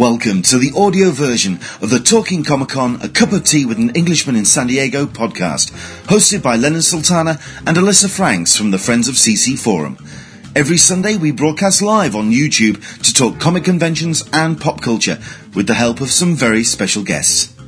Welcome to the audio version of the Talking Comic Con A Cup of Tea with an Englishman in San Diego podcast, hosted by Lennon Sultana and Alyssa Franks from the Friends of CC Forum. Every Sunday we broadcast live on YouTube to talk comic conventions and pop culture with the help of some very special guests.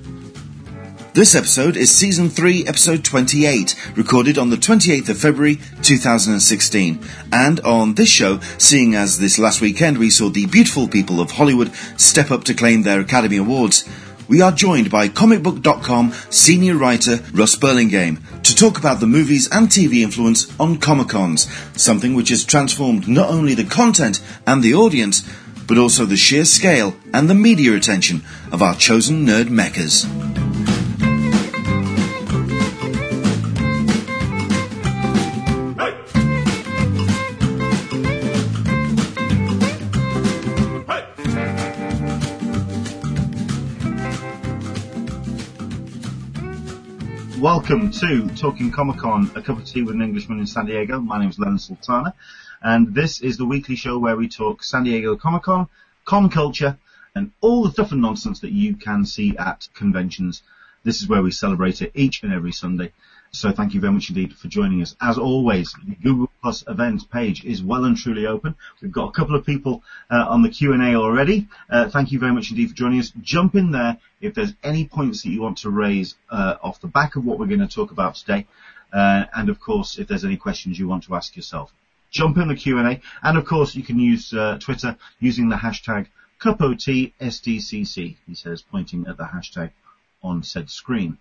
This episode is season 3, episode 28, recorded on the 28th of February 2016. And on this show, seeing as this last weekend we saw the beautiful people of Hollywood step up to claim their Academy Awards, we are joined by comicbook.com senior writer Russ Burlingame to talk about the movies and TV influence on Comic Cons, something which has transformed not only the content and the audience, but also the sheer scale and the media attention of our chosen nerd meccas. Welcome to Talking Comic Con, a cup of tea with an Englishman in San Diego. My name is Lennon Sultana, and this is the weekly show where we talk San Diego Comic Con, con culture, and all the stuff and nonsense that you can see at conventions. This is where we celebrate it each and every Sunday. So thank you very much indeed for joining us. As always, the Google Plus events page is well and truly open. We've got a couple of people uh, on the Q&A already. Uh, thank you very much indeed for joining us. Jump in there if there's any points that you want to raise uh, off the back of what we're going to talk about today. Uh, and of course, if there's any questions you want to ask yourself. Jump in the Q&A. And of course, you can use uh, Twitter using the hashtag CupOTSDCC, he says, pointing at the hashtag on said screen.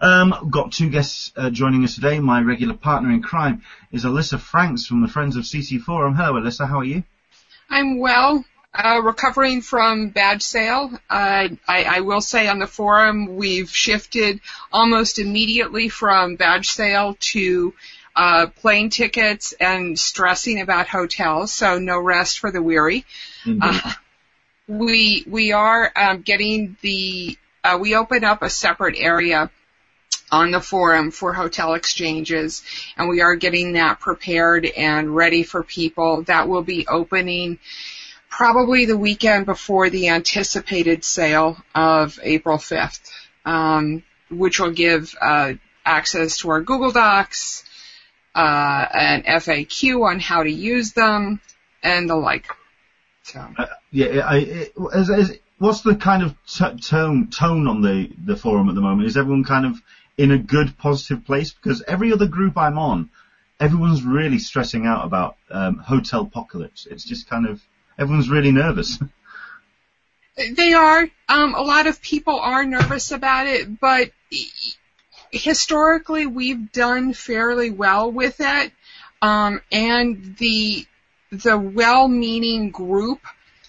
Um, got two guests uh, joining us today. My regular partner in crime is Alyssa Franks from the Friends of CC Forum. Hello, Alyssa. How are you? I'm well. Uh, recovering from badge sale. Uh, I, I, will say on the forum we've shifted almost immediately from badge sale to uh, plane tickets and stressing about hotels. So no rest for the weary. Uh, we we are um, getting the uh, we open up a separate area on the forum for hotel exchanges and we are getting that prepared and ready for people. That will be opening probably the weekend before the anticipated sale of April 5th, um, which will give uh, access to our Google Docs, uh, an FAQ on how to use them, and the like. So. Uh, yeah, I, what's the kind of t- tone tone on the the forum at the moment? Is everyone kind of in a good, positive place because every other group I'm on, everyone's really stressing out about um, hotel apocalypse. It's just kind of everyone's really nervous. They are. Um, a lot of people are nervous about it, but historically we've done fairly well with it. Um, and the the well-meaning group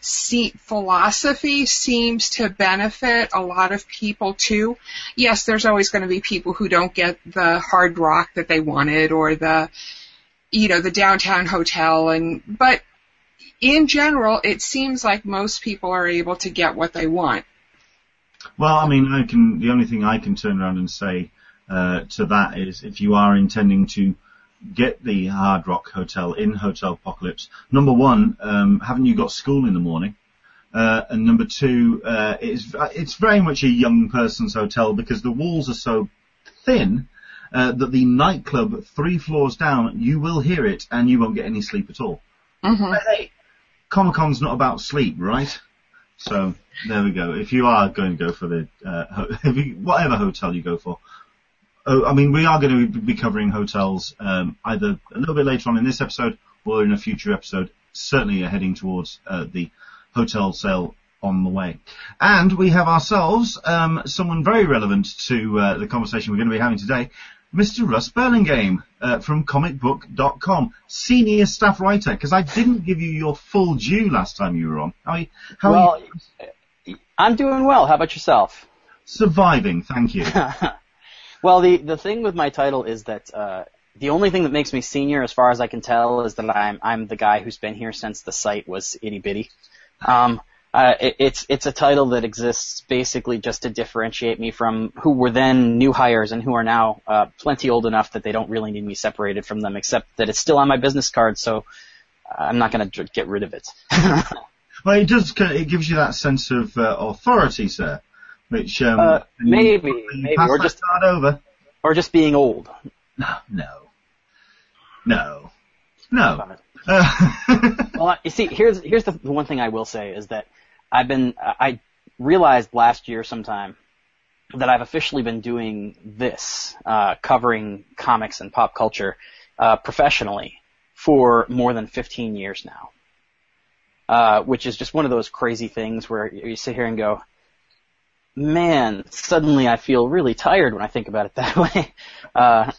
see, philosophy seems to benefit a lot of people too. Yes, there's always going to be people who don't get the hard rock that they wanted or the, you know, the downtown hotel and, but in general, it seems like most people are able to get what they want. Well, I mean, I can, the only thing I can turn around and say, uh, to that is if you are intending to get the Hard Rock Hotel in Hotel Apocalypse. Number one, um, haven't you got school in the morning? Uh, and number two, uh, it's, it's very much a young person's hotel because the walls are so thin uh, that the nightclub three floors down, you will hear it and you won't get any sleep at all. Mm-hmm. But hey, Comic Con's not about sleep, right? So there we go. If you are going to go for the uh, you, whatever hotel you go for, Oh, I mean, we are going to be covering hotels um, either a little bit later on in this episode or in a future episode. Certainly are heading towards uh, the hotel sale on the way. And we have ourselves um, someone very relevant to uh, the conversation we're going to be having today, Mr. Russ Burlingame uh, from comicbook.com, senior staff writer, because I didn't give you your full due last time you were on. How, you, how well, you? I'm doing well. How about yourself? Surviving, thank you. Well, the the thing with my title is that uh, the only thing that makes me senior, as far as I can tell, is that I'm I'm the guy who's been here since the site was itty bitty. Um, uh, it, it's it's a title that exists basically just to differentiate me from who were then new hires and who are now uh, plenty old enough that they don't really need me separated from them, except that it's still on my business card, so I'm not going to get rid of it. Well, it does. It gives you that sense of uh, authority, sir. Which um, Uh, you- maybe, you maybe, or just- over. Or just being old. No, no, no, no. Well, you see, here's here's the, the one thing I will say is that I've been I realized last year sometime that I've officially been doing this, uh, covering comics and pop culture uh, professionally for more than 15 years now, uh, which is just one of those crazy things where you sit here and go, man, suddenly I feel really tired when I think about it that way. Uh,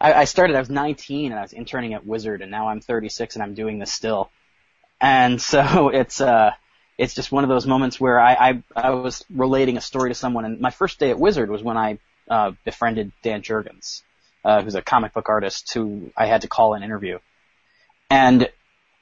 I, I started, I was 19 and I was interning at Wizard and now I'm 36 and I'm doing this still. And so it's, uh, it's just one of those moments where I, I, I was relating a story to someone and my first day at Wizard was when I, uh, befriended Dan Jurgens, uh, who's a comic book artist who I had to call an interview. And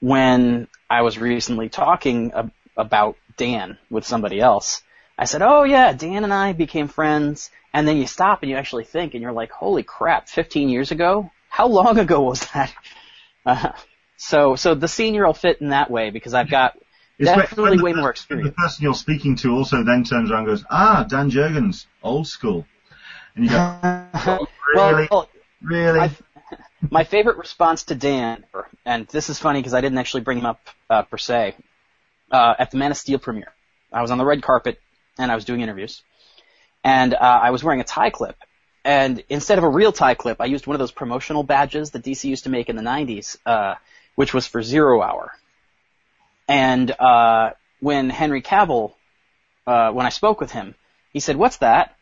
when I was recently talking ab- about Dan with somebody else, I said, "Oh yeah, Dan and I became friends." And then you stop and you actually think, and you're like, "Holy crap! 15 years ago? How long ago was that?" Uh, so, so the senior will fit in that way because I've got it's definitely the way person- more The person you're speaking to also then turns around and goes, "Ah, Dan Jurgens, old school," and you go, "Really, well, really?" I- my favorite response to Dan, and this is funny because I didn't actually bring him up uh, per se, uh, at the Man of Steel premiere. I was on the red carpet and I was doing interviews, and uh, I was wearing a tie clip. And instead of a real tie clip, I used one of those promotional badges that DC used to make in the 90s, uh, which was for Zero Hour. And uh, when Henry Cavill, uh, when I spoke with him, he said, "What's that?"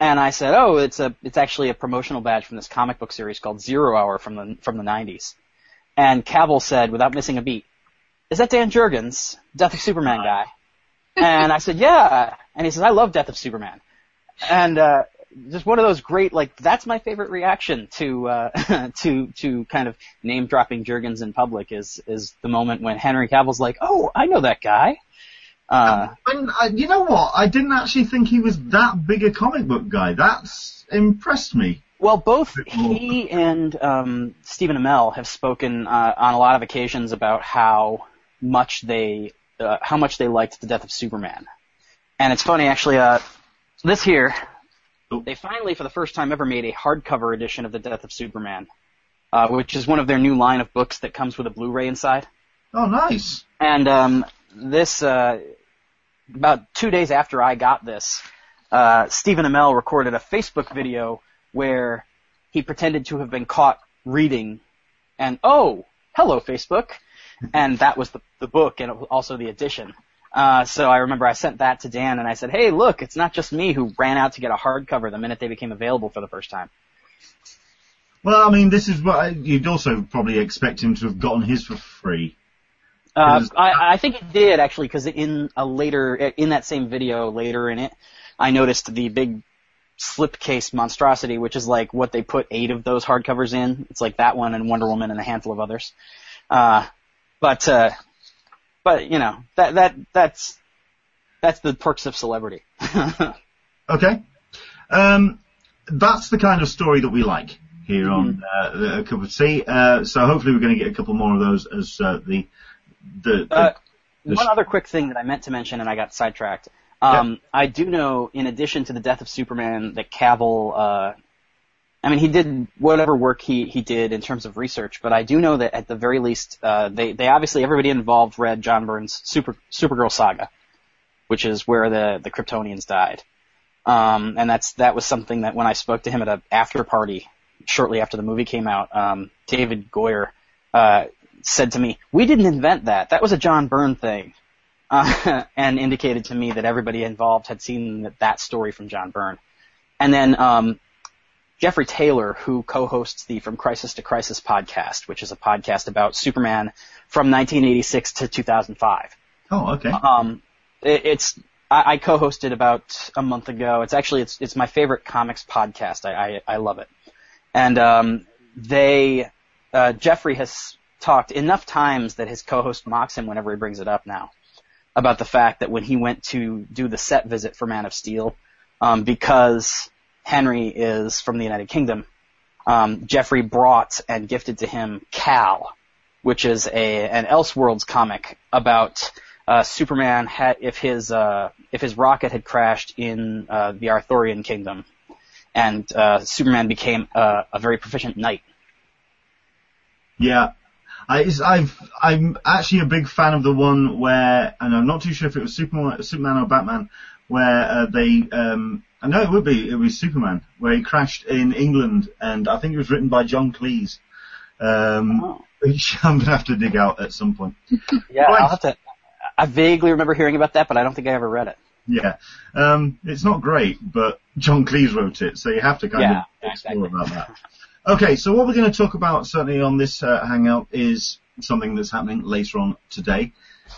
And I said, "Oh, it's a it's actually a promotional badge from this comic book series called Zero Hour from the from the 90s." And Cavill said, without missing a beat, "Is that Dan Jurgens, Death of Superman guy?" And I said, "Yeah." And he says, "I love Death of Superman." And uh, just one of those great like that's my favorite reaction to uh, to to kind of name dropping Jurgens in public is is the moment when Henry Cavill's like, "Oh, I know that guy." Uh, And uh, you know what? I didn't actually think he was that big a comic book guy. That's impressed me. Well, both he and um, Stephen Amell have spoken uh, on a lot of occasions about how much they uh, how much they liked the death of Superman. And it's funny, actually. Uh, this here, they finally, for the first time ever, made a hardcover edition of the Death of Superman, uh, which is one of their new line of books that comes with a Blu-ray inside. Oh, nice. And um, this, uh, about two days after I got this, uh, Stephen Amell recorded a Facebook video where he pretended to have been caught reading, and oh, hello Facebook, and that was the, the book and also the edition. Uh, so I remember I sent that to Dan and I said, hey, look, it's not just me who ran out to get a hardcover the minute they became available for the first time. Well, I mean, this is what I, you'd also probably expect him to have gotten his for free. Uh, I, I think it did actually, because in a later, in that same video later in it, I noticed the big slipcase monstrosity, which is like what they put eight of those hardcovers in. It's like that one and Wonder Woman and a handful of others. Uh, but, uh, but you know, that, that, that's, that's the perks of celebrity. Okay. Um, that's the kind of story that we like here on uh, a cup of tea. Uh, so hopefully we're going to get a couple more of those as uh, the the, the Uh, the One other quick thing that I meant to mention and I got sidetracked. Um, I do know, in addition to the death of Superman, that Cavill, uh, I mean, he did whatever work he, he did in terms of research, but I do know that at the very least, uh, they, they obviously, everybody involved read John Byrne's Super, Supergirl saga, which is where the, the Kryptonians died. Um, and that's, that was something that when I spoke to him at a after party shortly after the movie came out, um, David Goyer, uh, said to me, "We didn't invent that. That was a John Byrne thing," uh, and indicated to me that everybody involved had seen that, that story from John Byrne. And then um, Jeffrey Taylor, who co-hosts the From Crisis to Crisis podcast, which is a podcast about Superman from 1986 to 2005. oh okay Um, it, it's I, I co-hosted about a month ago. It's actually it's it's my favorite comics podcast. I I, I love it, and um, they uh, Jeffrey has talked enough times that his co-host mocks him whenever he brings it up now about the fact that when he went to do the set visit for Man of Steel, um, because Henry is from the United Kingdom, um, Jeffrey brought and gifted to him Kal, which is a an Elseworlds comic about uh, Superman had if his uh, if his rocket had crashed in uh, the Arthurian kingdom, and uh, Superman became a very proficient knight. Yeah. I, I've, I'm actually a big fan of the one where, and I'm not too sure if it was Superman, Superman or Batman, where uh, they, um, I know it would be, it was Superman, where he crashed in England, and I think it was written by John Cleese, um, Oh. which I'm gonna have to dig out at some point. Yeah, Right. I'll have to. I vaguely remember hearing about that, but I don't think I ever read it. Yeah, um, it's not great, but John Cleese wrote it, so you have to kind Yeah, of explore about that. Okay, so what we're going to talk about certainly on this uh, hangout is something that's happening later on today,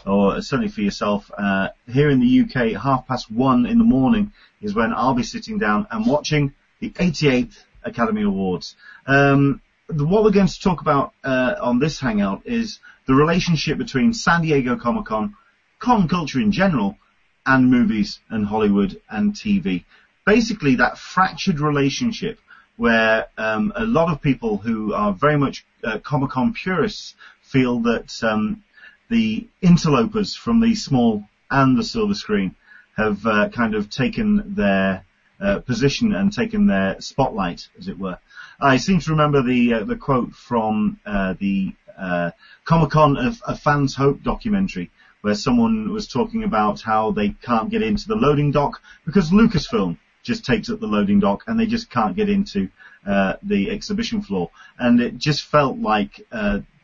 or certainly for yourself. Uh, here in the UK, half past one in the morning is when I'll be sitting down and watching the 88th Academy Awards. Um, what we're going to talk about uh, on this hangout is the relationship between San Diego Comic Con, con culture in general, and movies and Hollywood and TV. Basically, that fractured relationship where um, a lot of people who are very much uh, Comic Con purists feel that um, the interlopers from the small and the silver screen have uh, kind of taken their uh, position and taken their spotlight, as it were. I seem to remember the uh, the quote from uh, the uh, Comic Con of a Fan's Hope documentary, where someone was talking about how they can't get into the loading dock because Lucasfilm just takes up the loading dock and they just can't get into uh, the exhibition floor. And it just felt like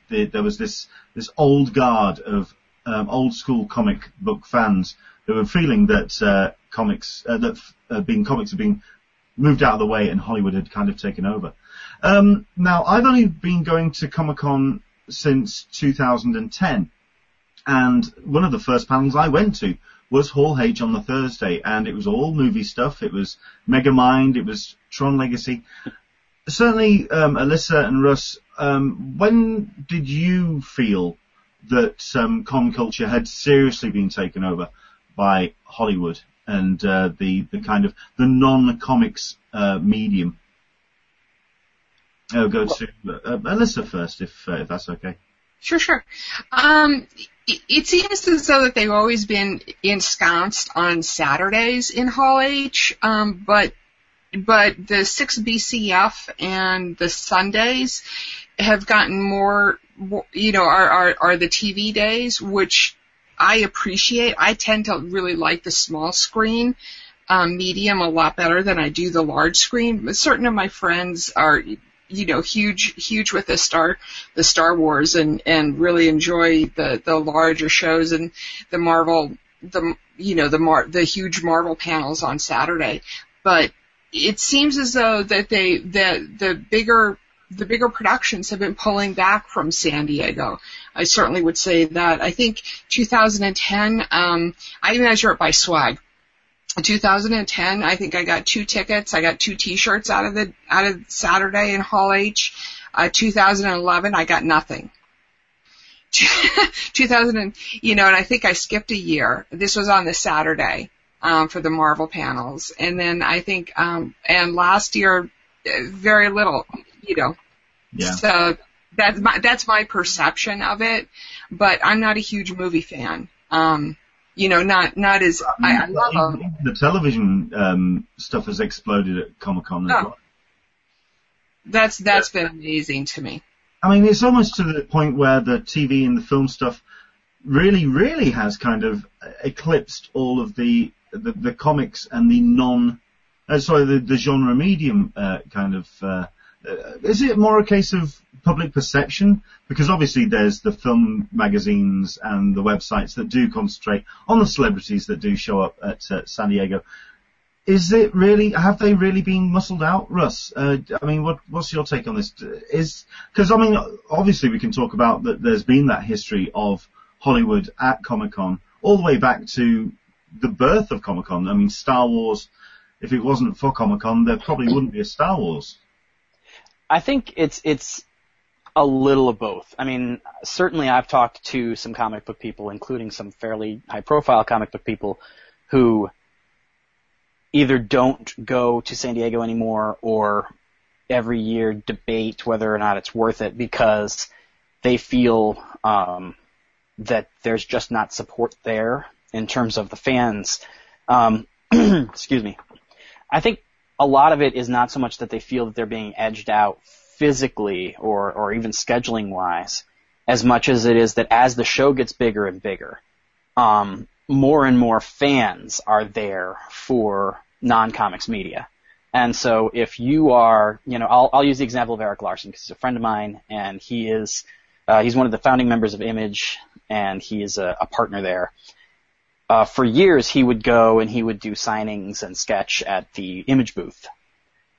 the, there was this this old guard of um, old school comic book fans who were feeling that uh, comics uh, that uh, being comics had been moved out of the way and Hollywood had kind of taken over. Um, now I've only been going to Comic Con since 2010, and one of the first panels I went to was Hall H on the Thursday, and it was all movie stuff. It was Megamind, it was Tron Legacy. Certainly, um, Alyssa and Russ, um, when did you feel that um, con culture had seriously been taken over by Hollywood and uh, the the kind of the non-comics uh, medium? I'll go to uh, Alyssa first, if uh, if that's okay. Sure, sure. Um, it, it seems as though that they've always been ensconced on Saturdays in Hall H, um, but but the six BCF and the Sundays have gotten more, more- you know, are, are are the TV days, which I appreciate. I tend to really like the small screen um, medium a lot better than I do the large screen. But certain of my friends are, you know, huge, huge with the Star, the Star Wars, and and really enjoy the the larger shows and the Marvel, the you know the mar the huge Marvel panels on Saturday. But it seems as though that they that the bigger the bigger productions have been pulling back from San Diego. I certainly would say that. I think 2010, um, I measure it by swag. 2010, I think I got two tickets. I got two T-shirts out of the out of Saturday in Hall H. Uh, 2011, I got nothing. 2000, and, you know, and I think I skipped a year. This was on the Saturday um, for the Marvel panels, and then I think, um, and last year, very little, you know. Yeah. So that's my that's my perception of it, but I'm not a huge movie fan. Um, you know, not not as I, I love them. the television um, stuff has exploded at Comic Con Oh. well. That's that's been amazing to me. I mean, it's almost to the point where the TV and the film stuff really, really has kind of eclipsed all of the the, the comics and the non, uh, sorry, the, the genre medium uh, kind of. Uh, uh, is it more a case of public perception? Because obviously there's the film magazines and the websites that do concentrate on the celebrities that do show up at uh, San Diego. Is it really? Have they really been muscled out, Russ? Uh, I mean, what, what's your take on this? Is because I mean, obviously we can talk about that. There's been that history of Hollywood at Comic Con all the way back to the birth of Comic Con. I mean, Star Wars. If it wasn't for Comic Con, there probably wouldn't be a Star Wars. I think it's it's a little of both. I mean, certainly I've talked to some comic book people, including some fairly high profile comic book people who either don't go to San Diego anymore or every year debate whether or not it's worth it because they feel um that there's just not support there in terms of the fans. Um, excuse me. I think a lot of it is not so much that they feel that they're being edged out physically or, or even scheduling wise, as much as it is that as the show gets bigger and bigger, um, more and more fans are there for non-comics media. And so if you are, you know, I'll, I'll use the example of Erik Larsen because he's a friend of mine and he is, uh, he's one of the founding members of Image and he is a, a partner there. Uh, for years he would go and he would do signings and sketch at the Image booth.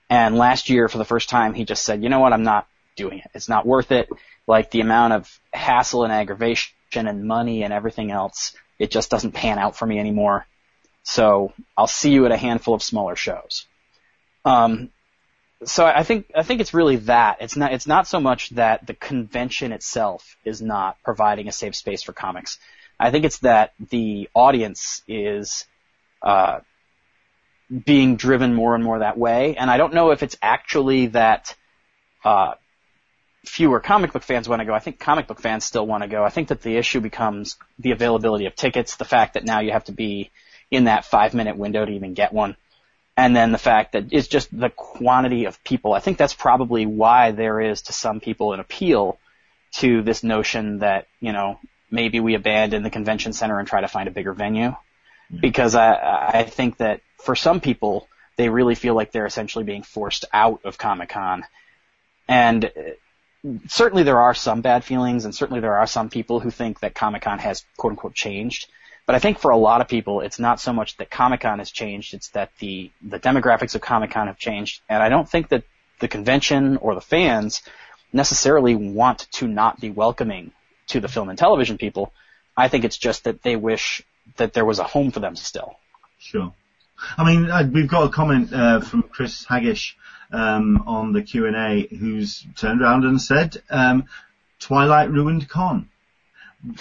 And last year for the first time he just said, you know what, I'm not doing it. It's not worth it. Like the amount of hassle and aggravation and money and everything else, it just doesn't pan out for me anymore. So I'll see you at a handful of smaller shows. Um, so I think I think it's really that. It's not it's not so much that the convention itself is not providing a safe space for comics. I think it's that the audience is uh, being driven more and more that way, and I don't know if it's actually that uh, fewer comic book fans want to go. I think comic book fans still want to go. I think that the issue becomes the availability of tickets, the fact that now you have to be in that five minute window to even get one and then the fact that it's just the quantity of people. I think that's probably why there is to some people an appeal to this notion that, you know, maybe we abandon the convention center and try to find a bigger venue. Mm-hmm. Because I, I think that for some people, they really feel like they're essentially being forced out of Comic Con. And certainly there are some bad feelings and certainly there are some people who think that Comic Con has quote unquote changed. But I think for a lot of people, it's not so much that Comic Con has changed; it's that the the demographics of Comic Con have changed. And I don't think that the convention or the fans necessarily want to not be welcoming to the film and television people. I think it's just that they wish that there was a home for them still. Sure. I mean, uh, we've got a comment uh, from Chris Haggish um, on the Q and A, who's turned around and said, um, "Twilight ruined Con,"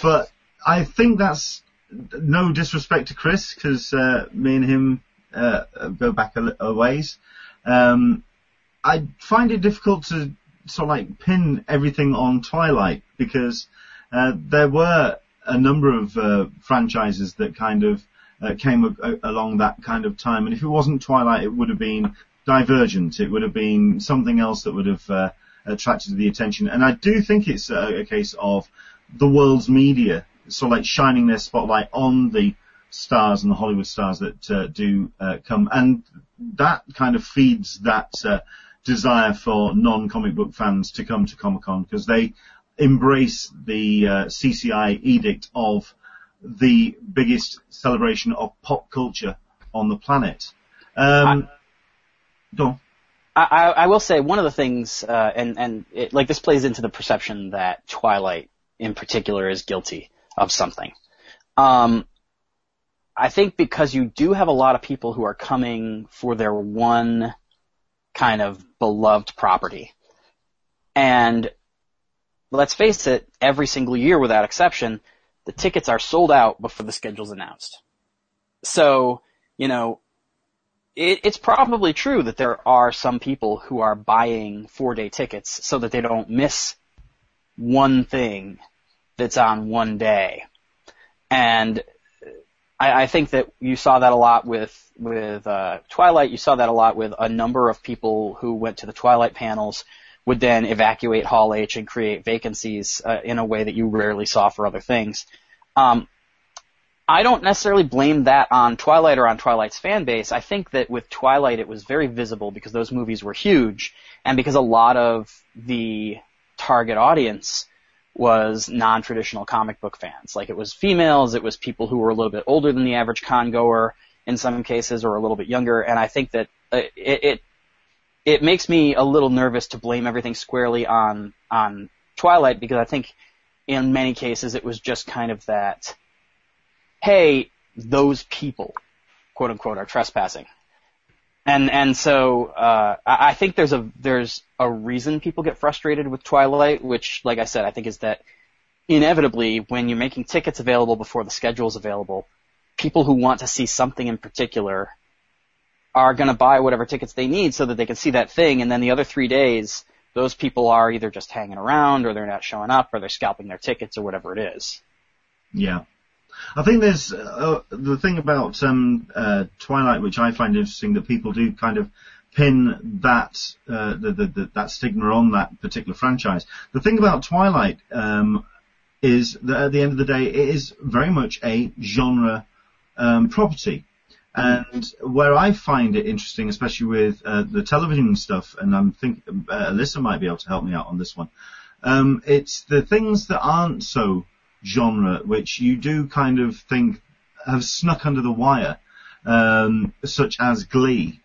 but I think that's no disrespect to Chris, because uh, me and him uh, go back a, a ways. Um, I find it difficult to sort of like pin everything on Twilight because uh, there were a number of uh, franchises that kind of uh, came a- a- along that kind of time, and if it wasn't Twilight, it would have been Divergent. It would have been something else that would have uh, attracted the attention. And I do think it's a, a case of the world's media sort of like shining their spotlight on the stars and the Hollywood stars that uh, do come, and that kind of feeds that desire for non-comic book fans to come to Comic Con because they embrace the uh, CCI edict of the biggest celebration of pop culture on the planet. Um, I, go on. I, I, will say one of the things, uh, and and it, like this plays into the perception that Twilight in particular is guilty of something. Um, I think because you do have a lot of people who are coming for their one kind of beloved property. And let's face it, every single year without exception, the tickets are sold out before the schedule's announced. So, you know, it, it's probably true that there are some people who are buying four day tickets so that they don't miss one thing that's on one day. And I, I think that you saw that a lot with with uh, Twilight. You saw that a lot with a number of people who went to the Twilight panels would then evacuate Hall H and create vacancies uh, in a way that you rarely saw for other things. Um, I don't necessarily blame that on Twilight or on Twilight's fan base. I think that with Twilight it was very visible because those movies were huge and because a lot of the target audience was non-traditional comic book fans. Like it was females, it was people who were a little bit older than the average con goer in some cases, or a little bit younger. And I think that uh, it, it it makes me a little nervous to blame everything squarely on on Twilight because I think in many cases it was just kind of that, hey, those people, quote unquote, are trespassing. And and so uh, I think there's a there's a reason people get frustrated with Twilight, which, like I said, I think is that inevitably when you're making tickets available before the schedule is available, people who want to see something in particular are going to buy whatever tickets they need so that they can see that thing, and then the other three days, those people are either just hanging around, or they're not showing up, or they're scalping their tickets, or whatever it is. Yeah. I think there's uh, the thing about um, uh, Twilight, which I find interesting, that people do kind of pin that uh, the, the, the, that stigma on that particular franchise. The thing about Twilight um, is that at the end of the day, it is very much a genre um, property. And where I find it interesting, especially with uh, the television stuff, and I'm thinking uh, Alyssa might be able to help me out on this one. Um, it's the things that aren't so genre, which you do kind of think have snuck under the wire, um, such as Glee,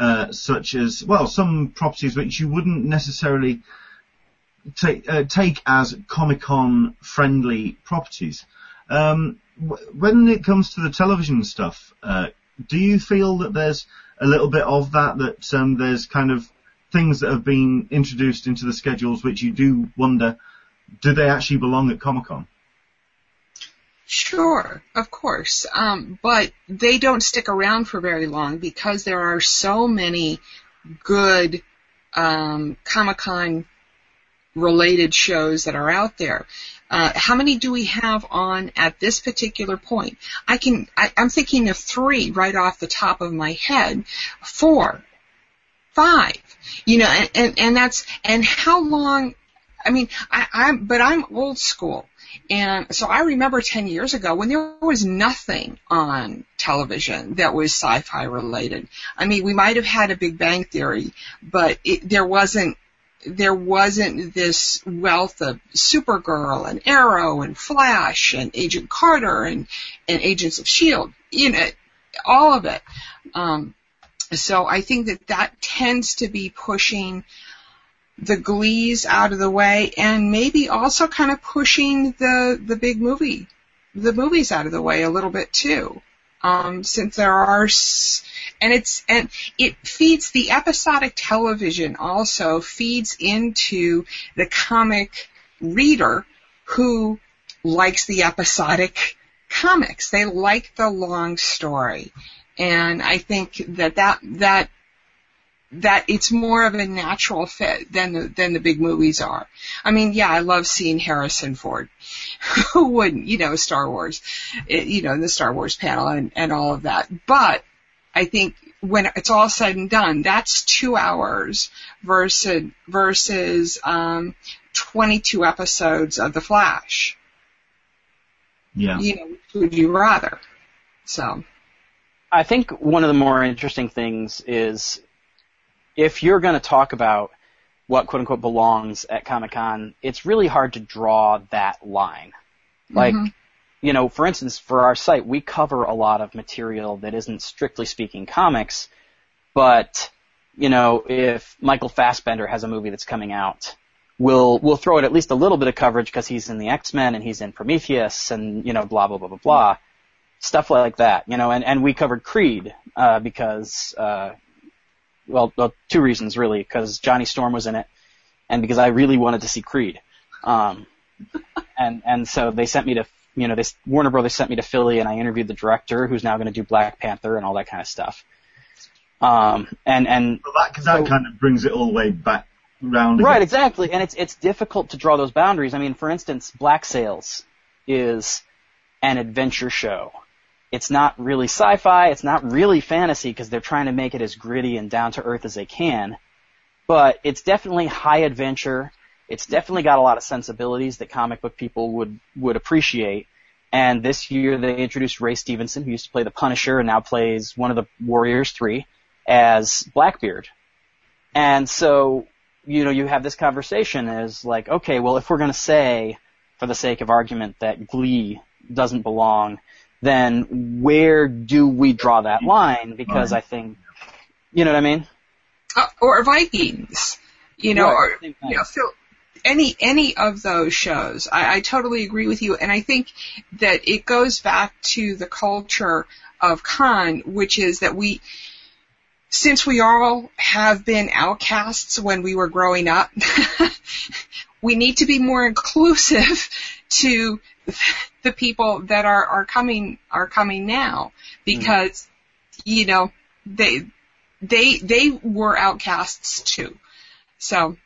uh, such as well some properties which you wouldn't necessarily take uh, take as Comic Con friendly properties. Um, when it comes to the television stuff, uh, do you feel that there's a little bit of that? That um, there's kind of things that have been introduced into the schedules which you do wonder, do they actually belong at Comic Con? Sure, of course. Um, but they don't stick around for very long because there are so many good um, Comic Con related shows that are out there. Uh, how many do we have on at this particular point? I can, I, I'm thinking of three right off the top of my head. Four, five, you know, and, and, and that's, and how long, I mean, I, I'm, but I'm old school. And so I remember 10 years ago when there was nothing on television that was sci-fi related. I mean, we might have had a Big Bang Theory, but it, there wasn't there wasn't this wealth of Supergirl and Arrow and Flash and Agent Carter and, and Agents of S.H.I.E.L.D., you know, all of it. Um, so I think that that tends to be pushing the glees out of the way and maybe also kind of pushing the the big movie the movies out of the way a little bit too um, since there are and it's and it feeds the episodic television also feeds into the comic reader who likes the episodic comics. They like the long story. And I think that that that that it's more of a natural fit than the, than the big movies are. I mean, yeah, I love seeing Harrison Ford. Who wouldn't? You know, Star Wars, it, you know, the Star Wars panel and, and all of that. But I think when it's all said and done, that's two hours versus versus um, 22 episodes of The Flash. Yeah. You know, which would you rather? So. I think one of the more interesting things is if you're going to talk about what quote unquote belongs at Comic Con, it's really hard to draw that line. Like, mm-hmm. you know, for instance, for our site, we cover a lot of material that isn't strictly speaking comics, but, you know, if Michael Fassbender has a movie that's coming out, we'll, we'll throw it at least a little bit of coverage because he's in the X-Men and he's in Prometheus and, you know, blah, blah, blah, blah, blah. Stuff like that, you know, and, and we covered Creed, uh, because, uh, well, well two reasons really, because Johnny Storm was in it, and because I really wanted to see Creed. Um, and and so they sent me to you know this Warner Brothers sent me to Philly, and I interviewed the director, who's now going to do Black Panther and all that kind of stuff. Um, and and well, that that so, kind of brings it all the way back round. Right, exactly, and it's it's difficult to draw those boundaries. I mean, for instance, Black Sails is an adventure show it's not really sci-fi, it's not really fantasy because they're trying to make it as gritty and down to earth as they can. But it's definitely high adventure. It's definitely got a lot of sensibilities that comic book people would would appreciate. And this year they introduced Ray Stevenson, who used to play the Punisher and now plays one of the Warriors Three, as Blackbeard. And so, you know, you have this conversation as like, okay, well, if we're going to say, for the sake of argument, that Glee doesn't belong then where do we draw that line? Because I think, you know what I mean? Uh, or Vikings, you know, right. or, you know, so any, any of those shows. I, I totally agree with you. And I think that it goes back to the culture of Con, which is that we, since we all have been outcasts when we were growing up, we need to be more inclusive to the people that are, are coming, are coming now because, mm. you know, they, they, they were outcasts too. So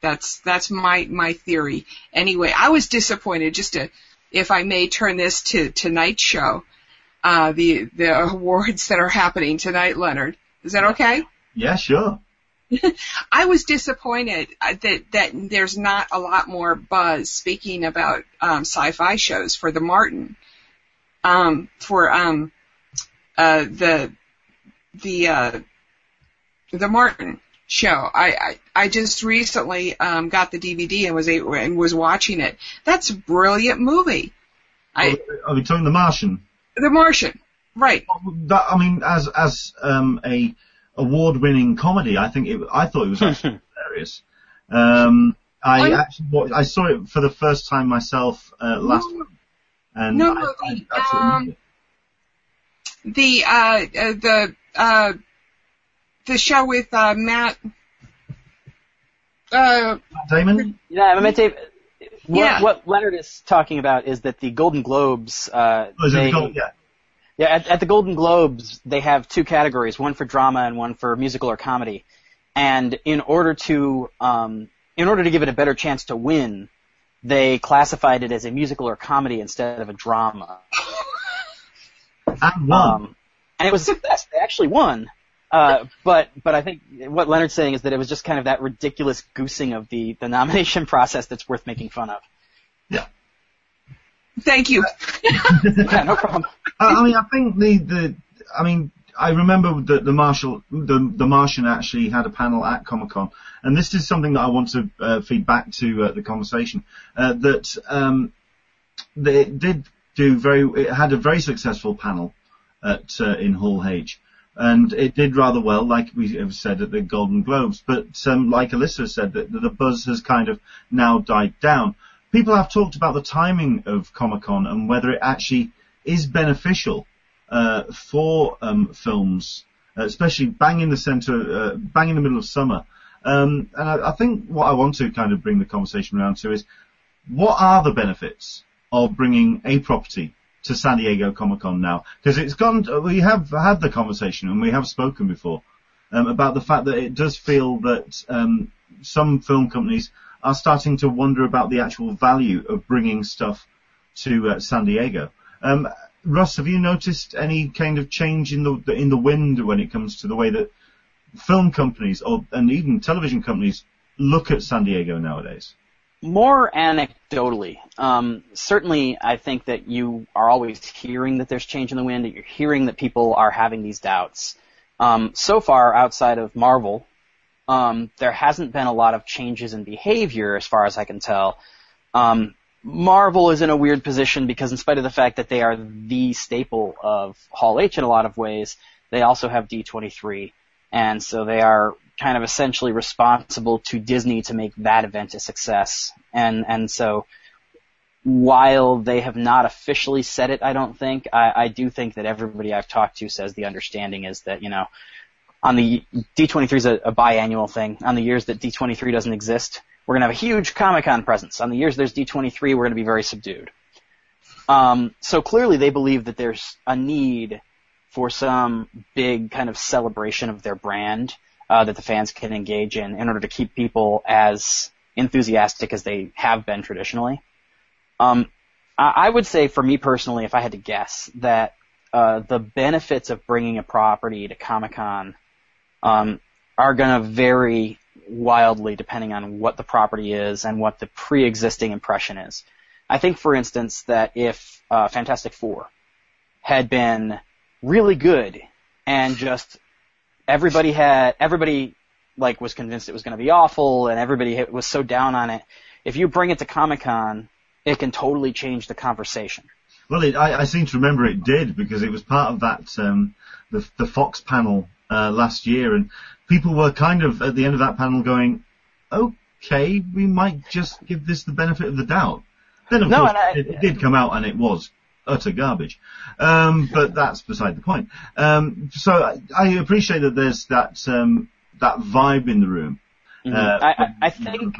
that's, that's my, my theory. Anyway, I was disappointed just to if I may turn this to tonight's show, uh, the the awards that are happening tonight, Leonard. Is that okay? Yeah, sure. I was disappointed uh, that that there's not a lot more buzz speaking about um, sci-fi shows for the Martin, um, for um, uh, the the uh, the Martin show. I, I I just recently um, got the DVD and was able, and was watching it. That's a brilliant movie. I, are we talking The Martian? The Martian, right? That, I mean, as as um, a award-winning comedy, I think it, I thought it was actually hilarious. Um, I I'm, actually I saw it for the first time myself uh, last no, and no, I, the, I, um, the uh, uh, the uh, the show with uh, Matt. Uh, Damon. Yeah, I meant to. What, yeah. what Leonard is talking about is that the Golden Globes. Uh, oh, they, Gold, yeah. Yeah, at, at the Golden Globes, they have two categories: one for drama and one for musical or comedy. And in order to, um, in order to give it a better chance to win, they classified it as a musical or comedy instead of a drama. And won. Um, and it was a success. They actually won. Uh, but but I think what Leonard's saying is that it was just kind of that ridiculous goosing of the the nomination process that's worth making fun of. Yeah. Thank you. yeah, no problem. I mean, I think the the I mean, I remember that the Marshall the the Martian actually had a panel at Comic Con, and this is something that I want to uh, feed back to uh, the conversation uh, that um, they did do very. It had a very successful panel at uh, in Hall H and it did rather well, like we have said at the Golden Globes. But um, like Alyssa said, that the buzz has kind of now died down. People have talked about the timing of Comic Con and whether it actually is beneficial uh, for um, films, uh, especially bang in the center, uh, bang in the middle of summer. Um, and I, I think what I want to kind of bring the conversation around to is what are the benefits of bringing a property to San Diego Comic Con now because it's gone. We have had the conversation and we have spoken before um, about the fact that it does feel that um, some film companies are starting to wonder about the actual value of bringing stuff to uh, San Diego. Um, Russ, have you noticed any kind of change in the in the wind when it comes to the way that film companies or and even television companies look at San Diego nowadays? More anecdotally, um, certainly I think that you are always hearing that there's change in the wind, that you're hearing that people are having these doubts. Um, so far, outside of Marvel, um, there hasn't been a lot of changes in behavior as far as I can tell. Um, Marvel is in a weird position because in spite of the fact that they are the staple of Hall H in a lot of ways, they also have D23. And so they are kind of essentially responsible to Disney to make that event a success. And and so while they have not officially said it, I don't think I, I do think that everybody I've talked to says the understanding is that you know on the D23 is a, a biannual thing. On the years that D23 doesn't exist, we're gonna have a huge Comic Con presence. On the years there's D23, we're gonna be very subdued. Um, so clearly they believe that there's a need for some big kind of celebration of their brand uh, that the fans can engage in in order to keep people as enthusiastic as they have been traditionally. Um, I would say for me personally, if I had to guess, that uh, the benefits of bringing a property to Comic Con um, are going to vary wildly depending on what the property is and what the pre-existing impression is. I think, for instance, that if uh, Fantastic Four had been really good and just everybody had everybody like was convinced it was going to be awful, and everybody was so down on it. If you bring it to Comic Con, it can totally change the conversation. Well, it, I, I, seem to remember it did because it was part of that um, the, the Fox panel uh, last year, and people were kind of at the end of that panel going, "Okay, we might just give this the benefit of the doubt." Then, of no, course, I, it, it, did come out, and it was utter garbage. Um, but that's beside the point. Um, so I, I, appreciate that there's that um, that vibe in the room. Mm-hmm. Uh, I, I, I think.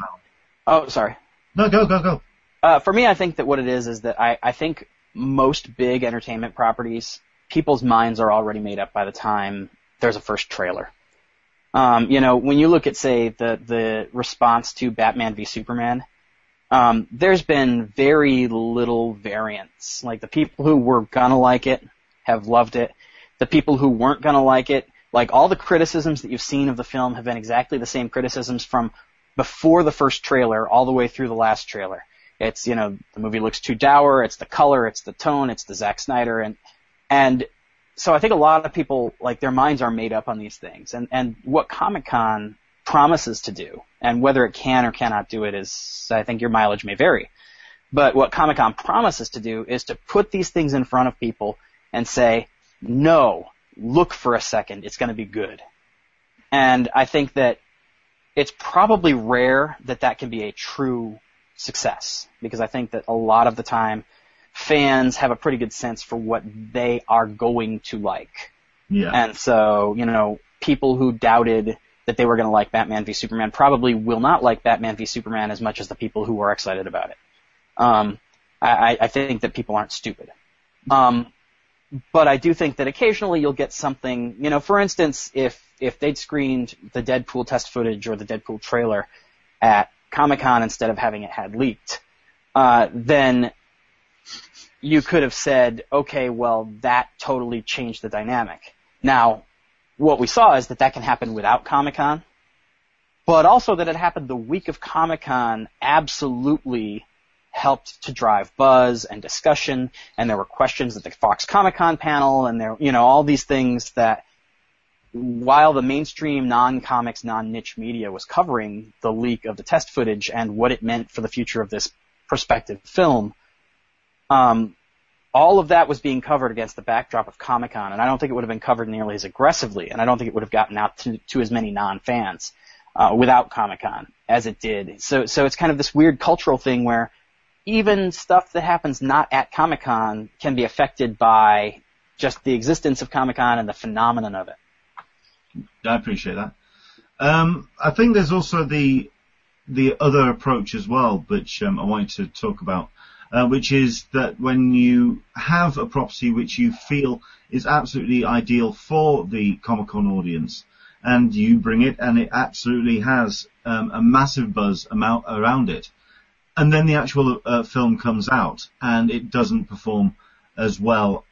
Oh, sorry. No, go, go, go. Uh, for me, I think that what it is is that I, I think most big entertainment properties, people's minds are already made up by the time there's a first trailer. Um, you know, when you look at say the the response to Batman v Superman, um, there's been very little variance. Like the people who were gonna like it have loved it. The people who weren't gonna like it, like all the criticisms that you've seen of the film have been exactly the same criticisms from before the first trailer all the way through the last trailer. It's, you know, the movie looks too dour, it's the color, it's the tone, it's the Zack Snyder, and, and so I think a lot of people, like, their minds are made up on these things. And, and what Comic Con promises to do, and whether it can or cannot do it is, I think your mileage may vary. But what Comic Con promises to do is to put these things in front of people and say, no, look for a second, it's going to be good. And I think that it's probably rare that that can be a true success because I think that a lot of the time fans have a pretty good sense for what they are going to like. Yeah. And so, you know, people who doubted that they were going to like Batman v Superman probably will not like Batman v Superman as much as the people who are excited about it. Um, I, I think that people aren't stupid. Um, but I do think that occasionally you'll get something, you know, for instance, if, if they'd screened the Deadpool test footage or the Deadpool trailer at Comic Con instead of having it had leaked, uh, then you could have said, okay, well, that totally changed the dynamic. Now, what we saw is that that can happen without Comic Con, but also that it happened the week of Comic Con absolutely helped to drive buzz and discussion, and there were questions at the Fox Comic Con panel, and there, you know, all these things that while the mainstream non-comics, non-niche media was covering the leak of the test footage and what it meant for the future of this prospective film, um, all of that was being covered against the backdrop of Comic Con, and I don't think it would have been covered nearly as aggressively, and I don't think it would have gotten out to, to as many non-fans uh, without Comic Con as it did. So, so it's kind of this weird cultural thing where even stuff that happens not at Comic Con can be affected by just the existence of Comic Con and the phenomenon of it. I appreciate that. Um, I think there's also the the other approach as well, which um, I wanted to talk about, uh, which is that when you have a property which you feel is absolutely ideal for the Comic Con audience, and you bring it, and it absolutely has um, a massive buzz amount around it, and then the actual uh, film comes out and it doesn't perform as well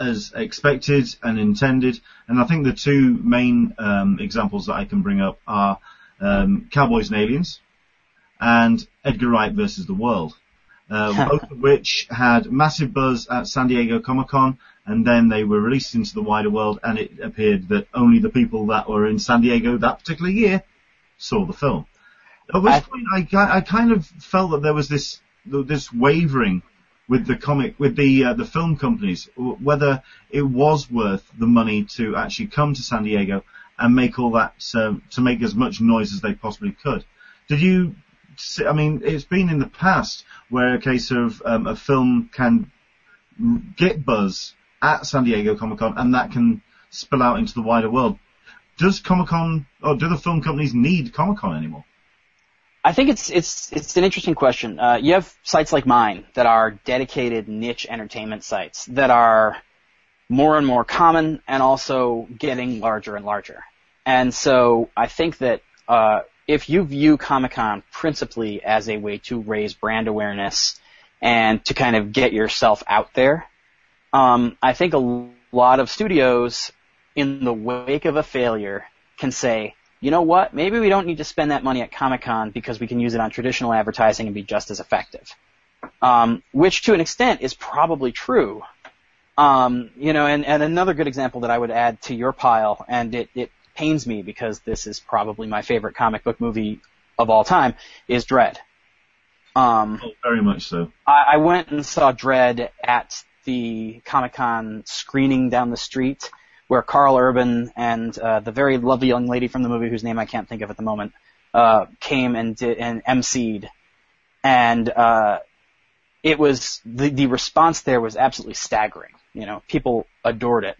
as expected and intended. And I think the two main um, examples that I can bring up are um, Cowboys and Aliens and Edgar Wright versus the World, uh, both of which had massive buzz at San Diego Comic Con, and then they were released into the wider world, and it appeared that only the people that were in San Diego that particular year saw the film. At which I, point, I, I kind of felt that there was this this wavering with the comic with the uh, the film companies whether it was worth the money to actually come to San Diego and make all that uh, to make as much noise as they possibly could. Did you? I mean, it's been in the past where a case of um, a film can get buzz at San Diego Comic Con and that can spill out into the wider world. Does Comic Con or do the film companies need Comic Con anymore? I think it's it's it's an interesting question. Uh, you have sites like mine that are dedicated niche entertainment sites that are more and more common and also getting larger and larger. And so I think that uh, if you view Comic Con principally as a way to raise brand awareness and to kind of get yourself out there, um, I think a lot of studios in the wake of a failure can say, you know what? Maybe we don't need to spend that money at Comic Con because we can use it on traditional advertising and be just as effective. Um, which to an extent is probably true. Um, you know, and, and another good example that I would add to your pile, and it, it pains me because this is probably my favorite comic book movie of all time, is Dredd. Um, oh, very much so. I, I went and saw Dredd at the Comic Con screening down the street where Karl Urban and uh, the very lovely young lady from the movie whose name I can't think of at the moment uh, came and did and emceed, and uh, it was the the response there was absolutely staggering. You know, people adored it.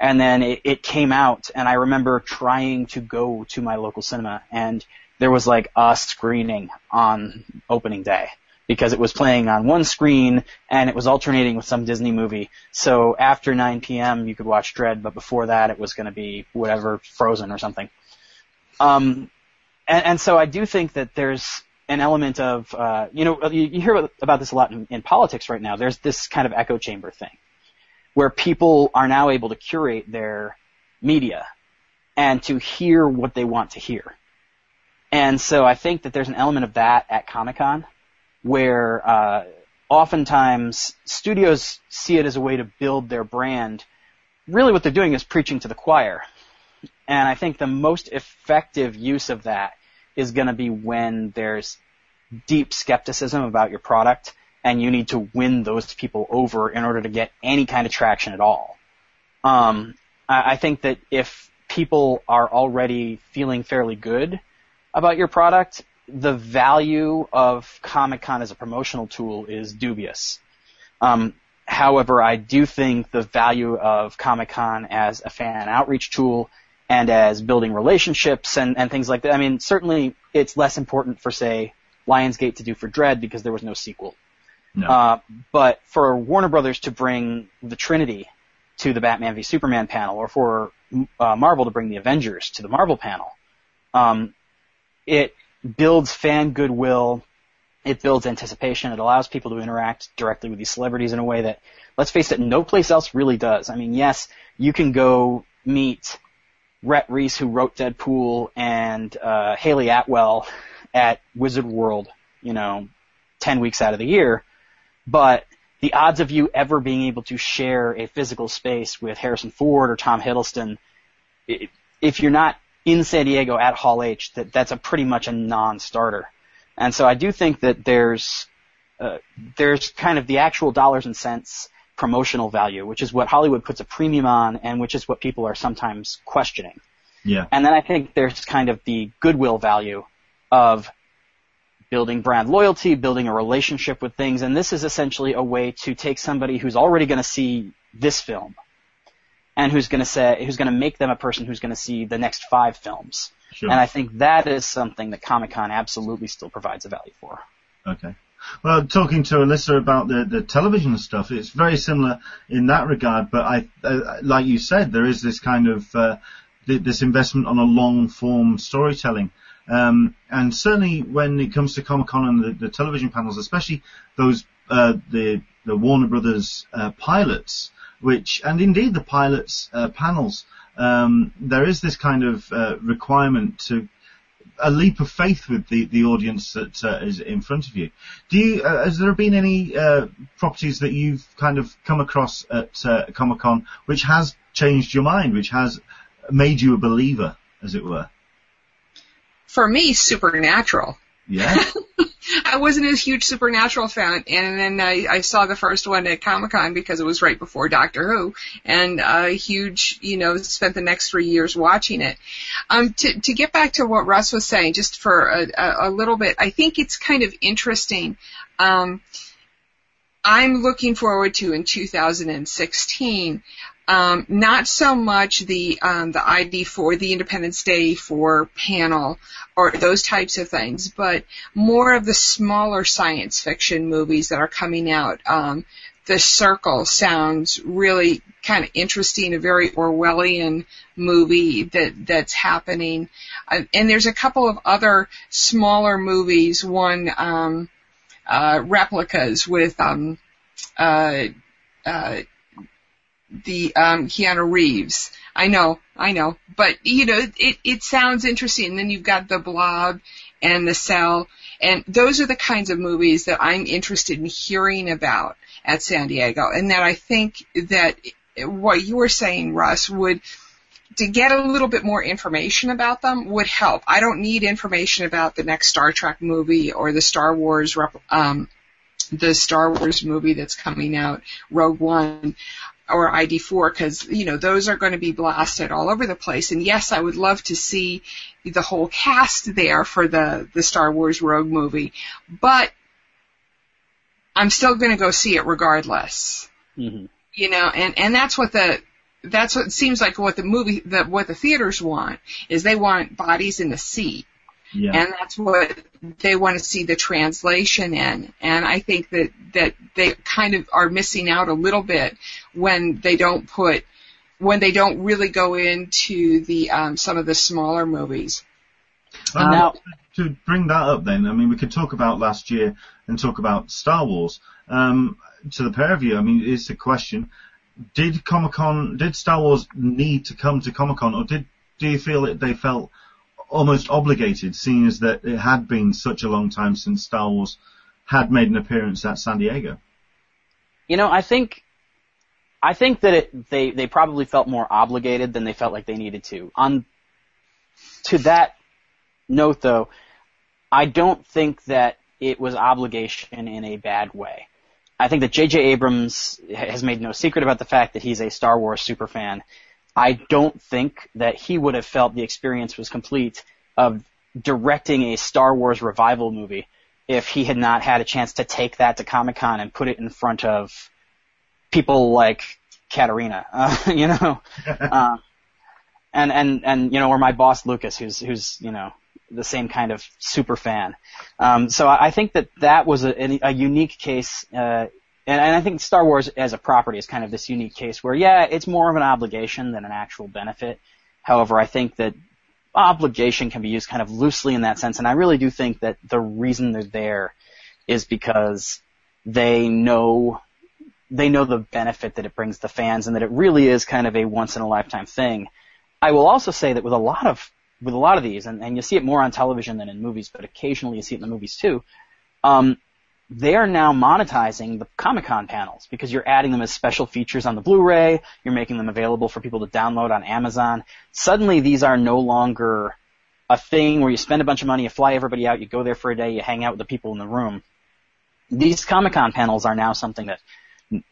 And then it, it came out, and I remember trying to go to my local cinema, and there was like a screening on opening day because it was playing on one screen and it was alternating with some Disney movie. So after 9 p.m. you could watch Dredd, but before that it was going to be whatever Frozen or something. Um, and, and so I do think that there's an element of, uh, you know, you, you hear about this a lot in, in politics right now. There's this kind of echo chamber thing where people are now able to curate their media and to hear what they want to hear. And so I think that there's an element of that at Comic Con where uh, oftentimes studios see it as a way to build their brand. Really, what they're doing is preaching to the choir. And I think the most effective use of that is going to be when there's deep skepticism about your product and you need to win those people over in order to get any kind of traction at all. Um, I, I think that if people are already feeling fairly good about your product, the value of Comic Con as a promotional tool is dubious. Um, however, I do think the value of Comic Con as a fan outreach tool and as building relationships and, and things like that. I mean, certainly it's less important for, say, Lionsgate to do for Dredd because there was no sequel. No. Uh, but for Warner Brothers to bring the Trinity to the Batman v Superman panel, or for uh, Marvel to bring the Avengers to the Marvel panel, um, it builds fan goodwill. It builds anticipation. It allows people to interact directly with these celebrities in a way that, let's face it, no place else really does. I mean, yes, you can go meet Rhett Reese, who wrote Deadpool, and uh, Hayley Atwell at Wizard World, you know, 10 weeks out of the year. But the odds of you ever being able to share a physical space with Harrison Ford or Tom Hiddleston, if you're not in San Diego at Hall H, that that's a pretty much a non-starter. And so I do think that there's uh, there's kind of the actual dollars and cents promotional value, which is what Hollywood puts a premium on, and which is what people are sometimes questioning. Yeah. And then I think there's kind of the goodwill value of building brand loyalty, building a relationship with things, and this is essentially a way to take somebody who's already going to see this film and who's going to say, who's going to make them a person who's going to see the next five films. Sure. And I think that is something that Comic Con absolutely still provides a value for. Okay. Well, talking to Alyssa about the, the television stuff, it's very similar in that regard. But I, uh, like you said, there is this kind of uh, th- this investment on a long form storytelling. Um, and certainly when it comes to Comic Con and the, the, television panels, especially those uh, the the Warner Brothers uh, pilots, which and indeed the pilots uh, panels, um, there is this kind of uh, requirement to a leap of faith with the, the audience that uh, is in front of you. Do you, uh, has there been any uh, properties that you've kind of come across at Comic Con which has changed your mind, which has made you a believer, as it were? For me, Supernatural. Yeah. I wasn't a huge Supernatural fan, and then I, I saw the first one at Comic Con because it was right before Doctor Who, and a huge, you know, spent the next three years watching it. Um, to to get back to what Russ was saying, just for a, a, a little bit, I think it's kind of interesting. Um, I'm looking forward to in 2016 um, not so much the um, the ID4 the Independence Day for panel or those types of things, but more of the smaller science fiction movies that are coming out. Um, the Circle sounds really kind of interesting, a very Orwellian movie that that's happening. Uh, and there's a couple of other smaller movies. One um, uh, replicas with um, uh, uh, the um, Keanu Reeves. I know, I know, but you know, it it sounds interesting. And then you've got the Blob and the Cell, and those are the kinds of movies that I'm interested in hearing about at San Diego, and that I think that what you were saying, Russ, would to get a little bit more information about them would help. I don't need information about the next Star Trek movie or the Star Wars um, the Star Wars movie that's coming out, Rogue One or ID4 because, you know, those are going to be blasted all over the place. And yes, I would love to see the whole cast there for the, the Star Wars Rogue movie, but I'm still going to go see it regardless. Mm-hmm. You know, and, and that's what the, that's what it seems like what the movie, that what the theaters want is they want bodies in the seat. Yeah. And that's what they want to see the translation in. And I think that, that they kind of are missing out a little bit when they don't put, when they don't really go into the, um, some of the smaller movies. Um, Now- to bring that up, then I mean, we could talk about last year and talk about Star Wars. Um, to the pair of you, I mean, it's a question: Did Comic Con, did Star Wars need to come to Comic Con, or did do you feel that they felt almost obligated, seeing as that it had been such a long time since Star Wars had made an appearance at San Diego? You know, I think, I think that it, they, they probably felt more obligated than they felt like they needed to. On, to that note though, I don't think that it was obligation in a bad way. I think that J.J. Abrams has made no secret about the fact that he's a Star Wars superfan. I don't think that he would have felt the experience was complete of directing a Star Wars revival movie if he had not had a chance to take that to Comic Con and put it in front of people like Katarina, uh, you know, uh, and and and you know, or my boss Lucas, who's who's you know the same kind of super fan. Um, so I think that that was a, a unique case, uh, and, and I think Star Wars as a property is kind of this unique case where, yeah, it's more of an obligation than an actual benefit. However, I think that obligation can be used kind of loosely in that sense, and I really do think that the reason they're there is because they know they know the benefit that it brings the fans and that it really is kind of a once in a lifetime thing. I will also say that with a lot of with a lot of these, and, and you see it more on television than in movies, but occasionally you see it in the movies too. Um, they are now monetizing the Comic Con panels because you're adding them as special features on the Blu-ray. You're making them available for people to download on Amazon. Suddenly, these are no longer a thing where you spend a bunch of money, you fly everybody out, you go there for a day, you hang out with the people in the room. These Comic Con panels are now something that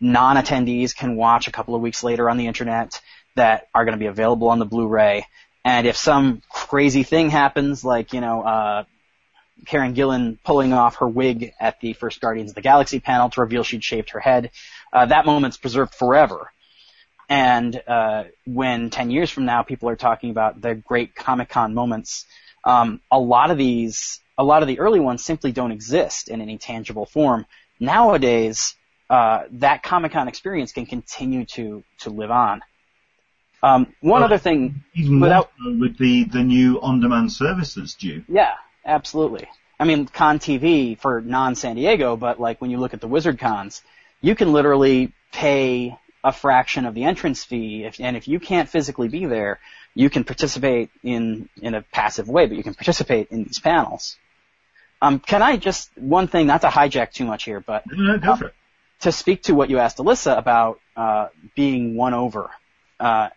non-attendees can watch a couple of weeks later on the internet that are going to be available on the Blu-ray. And if some crazy thing happens, like, you know, uh, Karen Gillan pulling off her wig at the first Guardians of the Galaxy panel to reveal she'd shaved her head, uh, that moment's preserved forever. And uh, when 10 years from now people are talking about the great Comic Con moments, um, a lot of these, a lot of the early ones simply don't exist in any tangible form. Nowadays, uh, that Comic Con experience can continue to to live on. Um, one Well, other thing, Even more Without- so with the, the new on-demand service that's due. yeah, absolutely. I mean, Con TV for non-San Diego, but like when you look at the Wizard Cons, you can literally pay a fraction of the entrance fee, if, and if you can't physically be there, you can participate in in a passive way, but you can participate in these panels. Um, can I just one thing, not to hijack too much here, but No, no, it. to speak to what you asked Alyssa about uh, being won over, uh,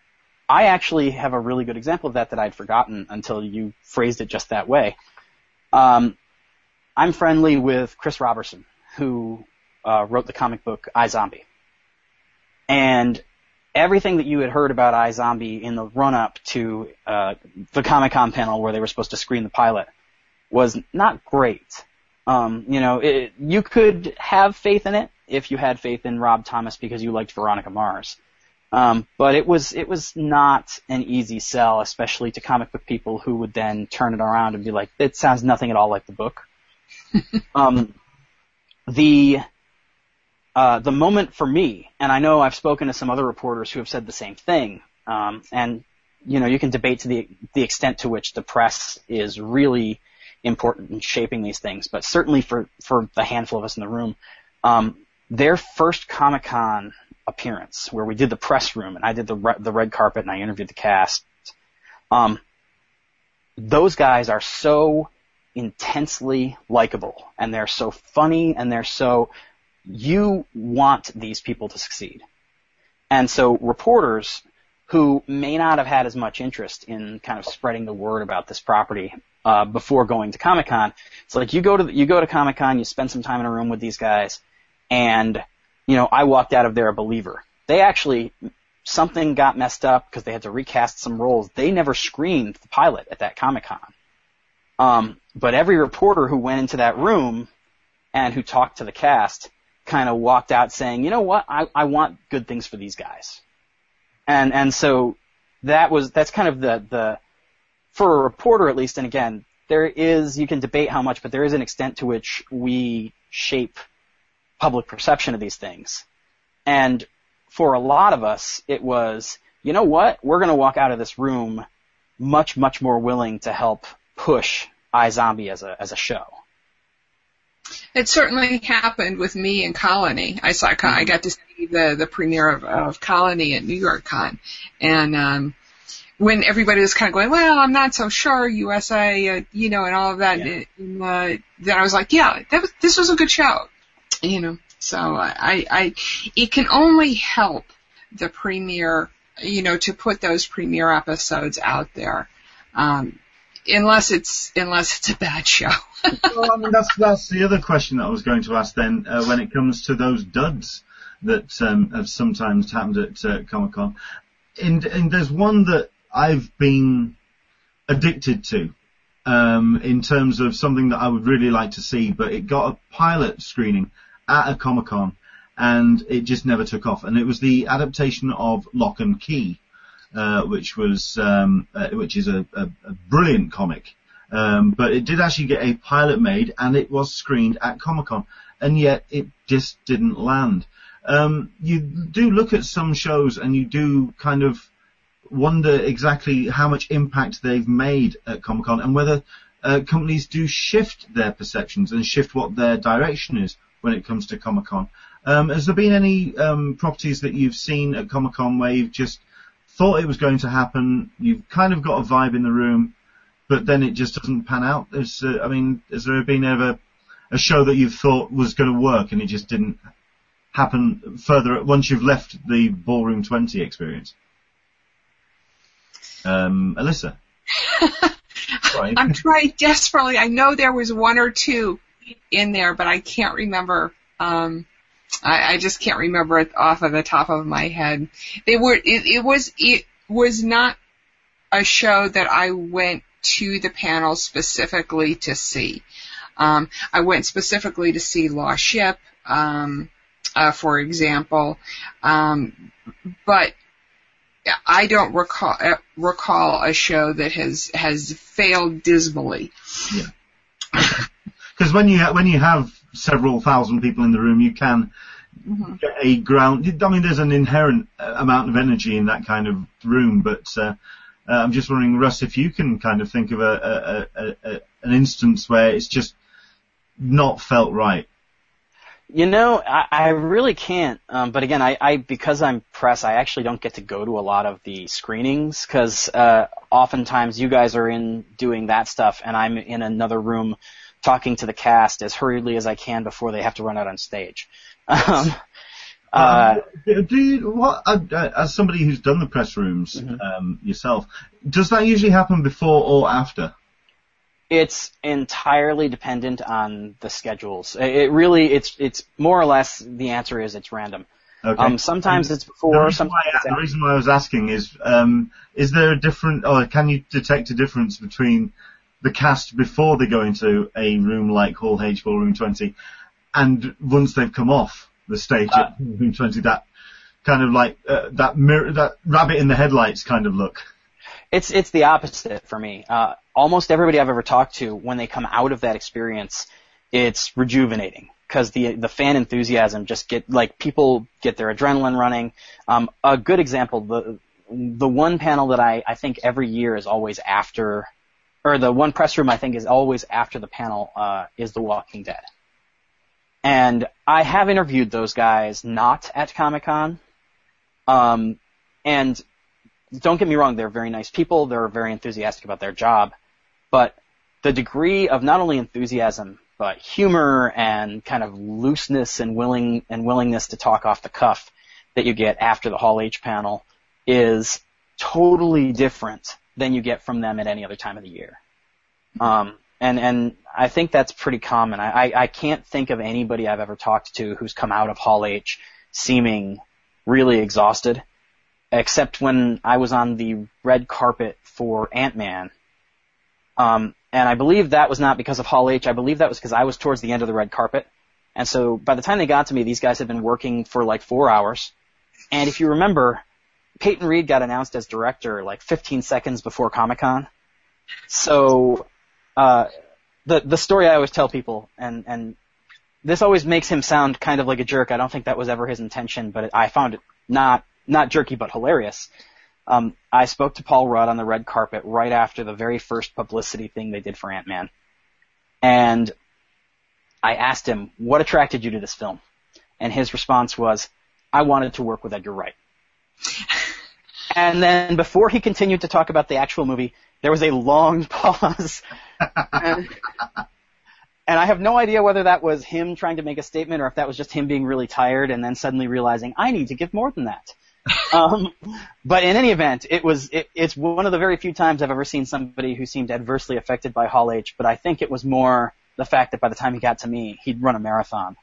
I actually have a really good example of that that I'd forgotten until you phrased it just that way. Um, I'm friendly with Chris Roberson, who uh, wrote the comic book iZombie, and everything that you had heard about iZombie in the run-up to uh, the Comic Con panel where they were supposed to screen the pilot was not great. Um, you know, it, you could have faith in it if you had faith in Rob Thomas because you liked Veronica Mars. Um, but it was it was not an easy sell, especially to comic book people who would then turn it around and be like, "It sounds nothing at all like the book." um, the uh, the moment for me, and I know I've spoken to some other reporters who have said the same thing, um, and you know you can debate to the the extent to which the press is really important in shaping these things, but certainly for for the handful of us in the room, um, their first Comic Con appearance, where we did the press room and I did the re- the red carpet and I interviewed the cast. Um, those guys are so intensely likable and they're so funny and they're so you want these people to succeed. And so reporters who may not have had as much interest in kind of spreading the word about this property uh, before going to Comic Con, it's like you go to you go to Comic Con, you spend some time in a room with these guys, and you know I walked out of there a believer. They actually something got messed up because they had to recast some roles. They never screened the pilot at that Comic Con. Um, but every reporter who went into that room and who talked to the cast kind of walked out saying, you know what, I, I want good things for these guys. And, and so that was, that's kind of the, the, for a reporter at least, and again, there is, you can debate how much, but there is an extent to which we shape public perception of these things. And for a lot of us, it was, you know what, we're going to walk out of this room much, much more willing to help push iZombie as a as a show. It certainly happened with me and Colony. I saw, I got to see the the premiere of, of Colony at New York Con, and um, when everybody was kind of going, well, I'm not so sure, USA, uh, you know, and all of that, yeah. and, uh, then I was like, yeah, that was, this was a good show, you know. So I, I, it can only help the premiere, you know, to put those premiere episodes out there. Um, unless it's unless it's a bad show. well, I mean that's that's the other question that I was going to ask then uh, when it comes to those duds that um, have sometimes happened at uh, Comic Con. And, and there's one that I've been addicted to um, in terms of something that I would really like to see, but it got a pilot screening at a Comic Con and it just never took off. And it was the adaptation of Locke and Key uh, which was um, uh, which is a, a, a brilliant comic. Um, but it did actually get a pilot made, and it was screened at Comic Con, and yet it just didn't land. Um, you do look at some shows, and you do kind of wonder exactly how much impact they've made at Comic Con, and whether uh, companies do shift their perceptions and shift what their direction is when it comes to Comic Con. Um, has there been any um, properties that you've seen at Comic Con where you've just thought it was going to happen. You've kind of got a vibe in the room, but then it just doesn't pan out. There's, uh, I mean, has there been ever a show that you thought was going to work and it just didn't happen further once you've left the ballroom 20 experience? Um, Alyssa. I'm trying desperately. I know there was one or two in there, but I can't remember. Um, I, I just can't remember it off of the top of my head. They were, it, it was, it was not a show that I went to the panel specifically to see. Um, I went specifically to see Last Ship, um, uh, for example, um, but I don't recall uh, recall a show that has has failed dismally. Yeah, because when you ha- when you have several thousand people in the room, you can mm-hmm. get a ground. I mean, there's an inherent uh, amount of energy in that kind of room, but uh, uh, I'm just wondering, Russ, if you can kind of think of a, a, a, a an instance where it's just not felt right. You know, I, I really can't. Um, but again, I, I because I'm press, I actually don't get to go to a lot of the screenings because uh, oftentimes you guys are in doing that stuff, and I'm in another room talking to the cast as hurriedly as I can before they have to run out on stage. Um, uh, um, do you, what, uh, uh, as somebody who's done the press rooms mm-hmm. um, yourself, does that usually happen before or after? It's entirely dependent on the schedules. It really, it's it's more or less the answer is it's random. Okay. Um, sometimes it's before. The reason, why, the reason why I was asking is, um, is there a different, or can you detect a difference between the cast before they go into a room like Hall H Ballroom 20 and once they've come off the stage uh, at Room 20, that kind of like uh, that mirror, that rabbit in the headlights kind of look. It's it's the opposite for me. Uh, almost everybody I've ever talked to, when they come out of that experience, it's rejuvenating because the the fan enthusiasm just get like people get their adrenaline running. Um, a good example, the the one panel that I I think every year is always after, or the one press room I think is always after the panel uh, is The Walking Dead. And I have interviewed those guys not at Comic Con. Um, and don't get me wrong, they're very nice people. They're very enthusiastic about their job. But the degree of not only enthusiasm, but humor and kind of looseness and willing and willingness to talk off the cuff that you get after the Hall H panel is totally different than you get from them at any other time of the year. Um, and and I think that's pretty common. I, I, can't think of anybody I've ever talked to who's come out of Hall H seeming really exhausted, except when I was on the red carpet for Ant Man. Um, and I believe that was not because of Hall H. I believe that was because I was towards the end of the red carpet. And so by the time they got to me, these guys had been working for like four hours. And if you remember, Peyton Reed got announced as director like 15 seconds before Comic Con. So uh, the the story I always tell people, and and this always makes him sound kind of like a jerk. I don't think that was ever his intention, but I found it not not jerky but hilarious. Um, I spoke to Paul Rudd on the red carpet right after the very first publicity thing they did for Ant Man, And I asked him, what attracted you to this film? And his response was, I wanted to work with Edgar Wright. and then before he continued to talk about the actual movie, there was a long pause. and, and I have no idea whether that was him trying to make a statement or if that was just him being really tired and then suddenly realizing, I need to give more than that. um, but in any event, it was it, it's one of the very few times I've ever seen somebody who seemed adversely affected by Hall H. But I think it was more the fact that by the time he got to me, he'd run a marathon.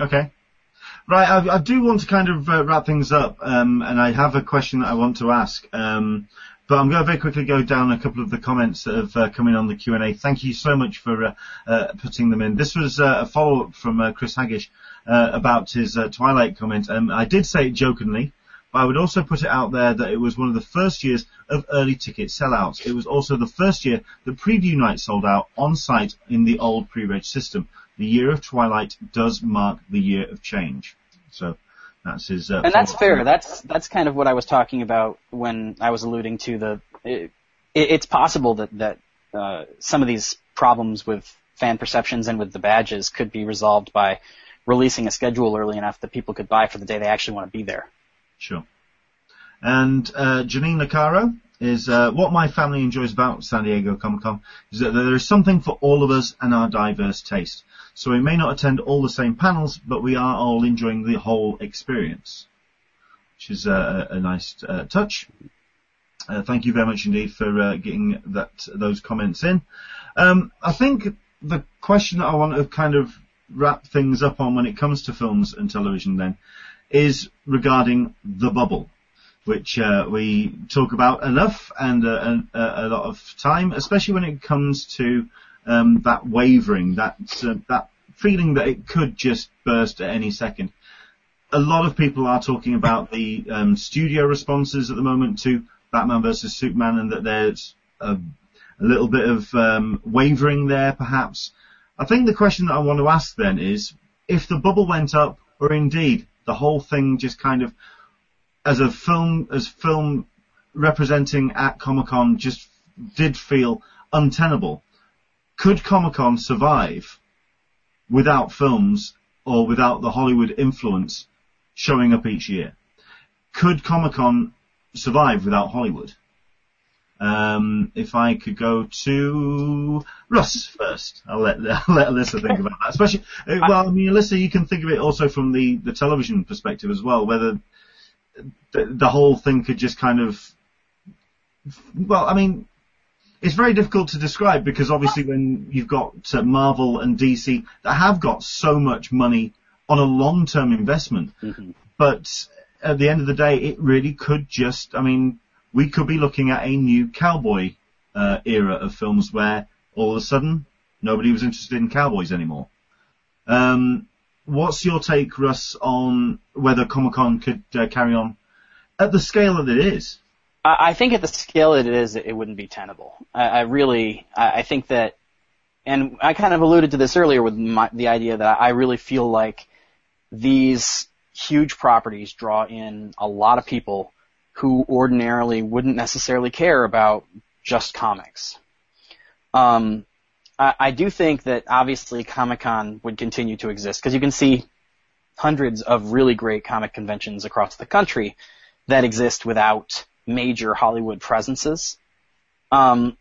okay. Right, I, I, do want to kind of uh, wrap things up, um, and I have a question that I want to ask. Um, but I'm going to very quickly go down a couple of the comments that have uh, come in on the Q&A. Thank you so much for uh, uh, putting them in. This was uh, a follow-up from uh, Chris Haggish uh, about his Twilight comment. Um, I did say it jokingly, but I would also put it out there that it was one of the first years of early ticket sellouts. It was also the first year that preview night sold out on site in the old pre-reg system. The year of Twilight does mark the year of change. So that's his. Uh, and that's fair. That's that's kind of what I was talking about when I was alluding to the. It, it's possible that that uh, some of these problems with fan perceptions and with the badges could be resolved by releasing a schedule early enough that people could buy for the day they actually want to be there. Sure. And uh, Janine Nicaro is uh, what my family enjoys about San Diego Comic Con is that there is something for all of us and our diverse taste. So we may not attend all the same panels, but we are all enjoying the whole experience, which is a, a nice uh, touch. Uh, thank you very much indeed for uh, getting that those comments in. Um, I think the question that I want to kind of wrap things up on when it comes to films and television then is regarding the bubble, which uh, we talk about enough and uh, a, a, lot of time, especially when it comes to um, that wavering, that uh, that feeling that it could just burst at any second. A lot of people are talking about the um, studio responses at the moment to Batman vs Superman, and that there's a, a little bit of um, wavering there, perhaps. I think the question that I want to ask then is, if the bubble went up, or indeed the whole thing just kind of, as a film, as film representing at Comic Con, just did feel untenable could Comic Con survive without films or without the Hollywood influence showing up each year? Could Comic Con survive without Hollywood? Um, if I could go to Russ first, I'll let I'll let Alyssa think about that. Especially, uh, well, I mean, Alyssa, you can think of it also from the the television perspective as well, whether the, the whole thing could just kind of, well, I mean, it's very difficult to describe because obviously when you've got uh, Marvel and DC that have got so much money on a long-term investment, mm-hmm. but at the end of the day, it really could just, I mean, we could be looking at a new cowboy uh, era of films where all of a sudden nobody was interested in cowboys anymore. Um, what's your take, Russ, on whether Comic Con could uh, carry on at the scale that it is? I think at the scale that it is, it wouldn't be tenable. I, I really, I, I think that, and I kind of alluded to this earlier with my, the idea that I really feel like these huge properties draw in a lot of people who ordinarily wouldn't necessarily care about just comics. Um, I, do think that obviously Comic Con would continue to exist because you can see hundreds of really great comic conventions across the country that exist without major Hollywood presences. Um,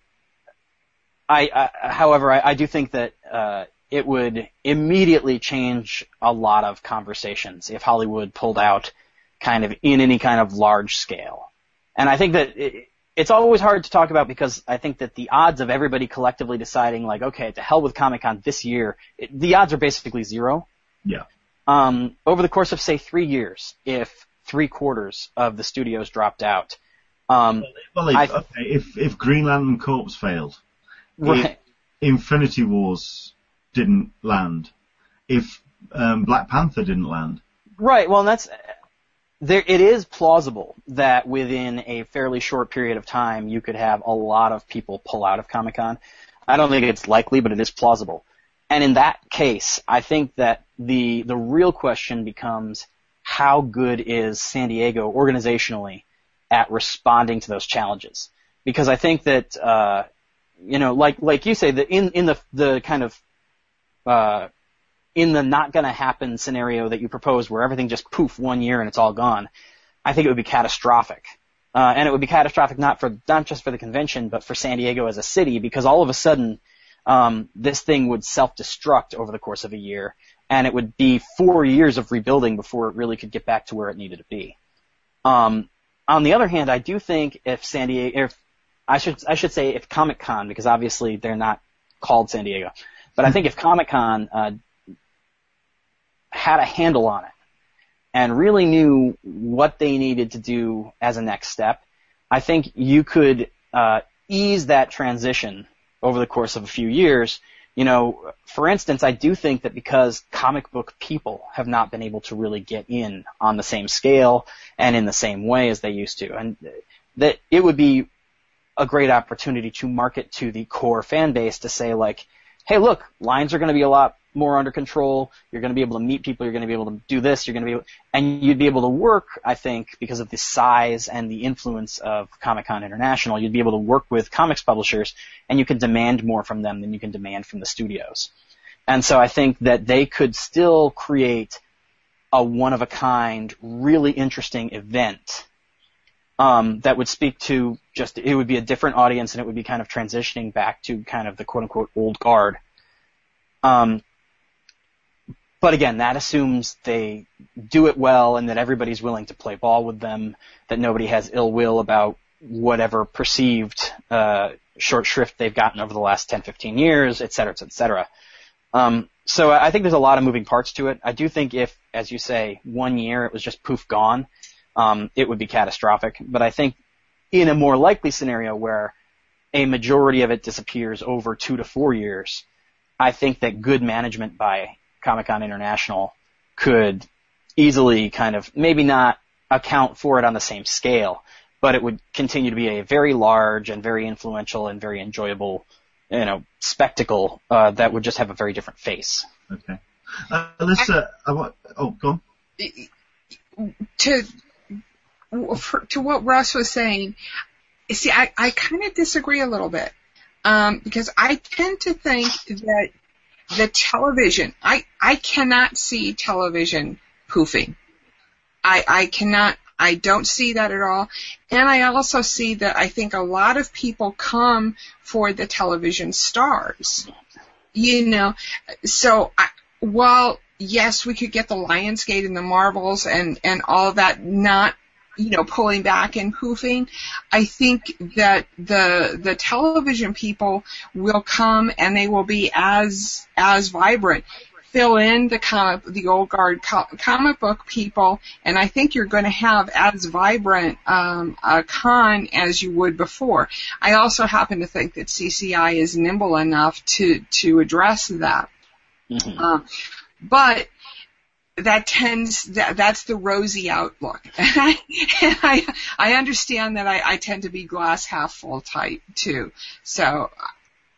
I, I, however, I, I, do think that uh, it would immediately change a lot of conversations if Hollywood pulled out kind of in any kind of large scale. And I think that it's always hard to talk about because I think that the odds of everybody collectively deciding like, okay, to hell with Comic Con this year, it, the odds are basically zero. Yeah. Um, over the course of say three years, if three quarters of the studios dropped out, um, well, if, okay, if, if Green Lantern Corps failed, right. Infinity Wars didn't land, if um, Black Panther didn't land, right? Well, that's there. It is plausible that within a fairly short period of time, you could have a lot of people pull out of Comic Con. I don't think it's likely, but it is plausible. And in that case, I think that the the real question becomes how good is San Diego organizationally at responding to those challenges. Because I think that uh, you know, like like you say, the in in the the kind of uh, in the not going to happen scenario that you proposed, where everything just poof one year and it's all gone, I think it would be catastrophic. Uh, and it would be catastrophic not for not just for the convention, but for San Diego as a city, because all of a sudden um, this thing would self-destruct over the course of a year, and it would be four years of rebuilding before it really could get back to where it needed to be. Um, on the other hand, I do think if San Diego, if I should I should say if Comic Con, because obviously they're not called San Diego, but I think if Comic Con uh, had a handle on it and really knew what they needed to do as a next step, I think you could uh, ease that transition over the course of a few years. You know, for instance, I do think that because comic book people have not been able to really get in on the same scale and in the same way as they used to, and that it would be a great opportunity to market to the core fan base to say like, hey, look, lines are going to be a lot more under control. You're going to be able to meet people. You're going to be able to do this. You're going to be, able, and you'd be able to work. I think because of the size and the influence of Comic Con International, you'd be able to work with comics publishers, and you can demand more from them than you can demand from the studios. And so I think that they could still create a one of a kind, really interesting event um, that would speak to just it would be a different audience and it would be kind of transitioning back to kind of the quote unquote old guard. Um, but again, that assumes they do it well and that everybody's willing to play ball with them, that nobody has ill will about whatever perceived uh, short shrift they've gotten over the last 10, 15 years, et cetera, et cetera. Um, so I think there's a lot of moving parts to it. I do think if, as you say, one year it was just poof gone, um, it would be catastrophic. But I think in a more likely scenario where a majority of it disappears over two to four years, I think that good management by Comic Con International could easily kind of maybe not account for it on the same scale, but it would continue to be a very large and very influential and very enjoyable, you know, spectacle uh, that would just have a very different face. Okay. Uh, Alyssa, I, I, oh, go on. To for, to what Russ was saying, see, I, I kind of disagree a little bit. Um, because I tend to think that the television, I, I cannot see television poofing. I, I cannot, I don't see that at all. And I also see that I think a lot of people come for the television stars. You know, so I, while yes, we could get the Lionsgate and the Marvels and, and all that not you know, pulling back and poofing. I think that the the television people will come and they will be as as vibrant. Fill in the comic, the old guard co- comic book people, and I think you're going to have as vibrant um, a con as you would before. I also happen to think that CCI is nimble enough to to address that. Mm-hmm. Uh, but that tends that, that's the rosy outlook. And I, I I understand that I, I tend to be glass half full type too. So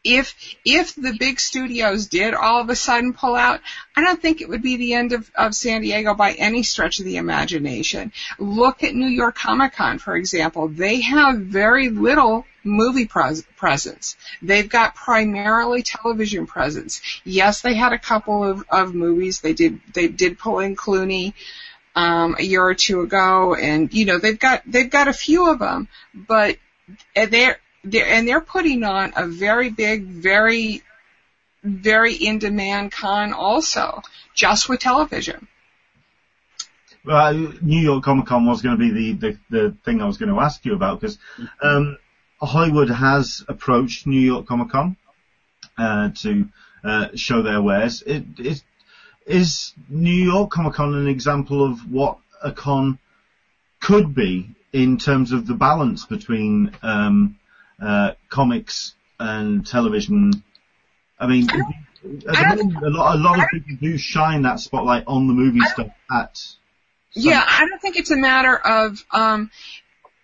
if if the big studios did all of a sudden pull out, I don't think it would be the end of, of San Diego by any stretch of the imagination. Look at New York Comic Con, for example. They have very little movie pres- presence. They've got primarily television presence. Yes, they had a couple of, of movies. They did they did pull in Clooney um, a year or two ago, and you know they've got they've got a few of them, but they're they're, and they're putting on a very big, very, very in demand con also, just with television. Well, New York Comic Con was going to be the, the, the thing I was going to ask you about because um, Hollywood has approached New York Comic Con uh, to uh, show their wares. It, it, is New York Comic Con an example of what a con could be in terms of the balance between um, uh, comics and television. I mean, I moment, a lot, a lot of people do shine that spotlight on the movie stuff at. Yeah, I don't think it's a matter of um,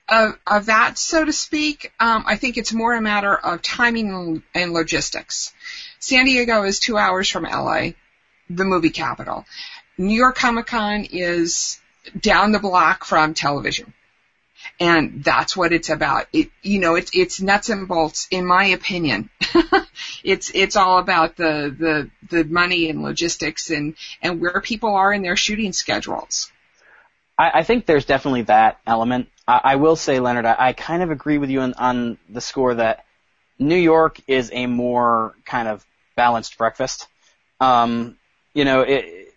of, of that, so to speak. Um, I think it's more a matter of timing and logistics. San Diego is two hours from LA, the movie capital. New York Comic Con is down the block from television. And that's what it's about. It, you know, it's it's nuts and bolts, in my opinion. it's it's all about the the the money and logistics and and where people are in their shooting schedules. I, I think there's definitely that element. I, I will say, Leonard, I, I kind of agree with you on, on the score that New York is a more kind of balanced breakfast. Um, you know, it,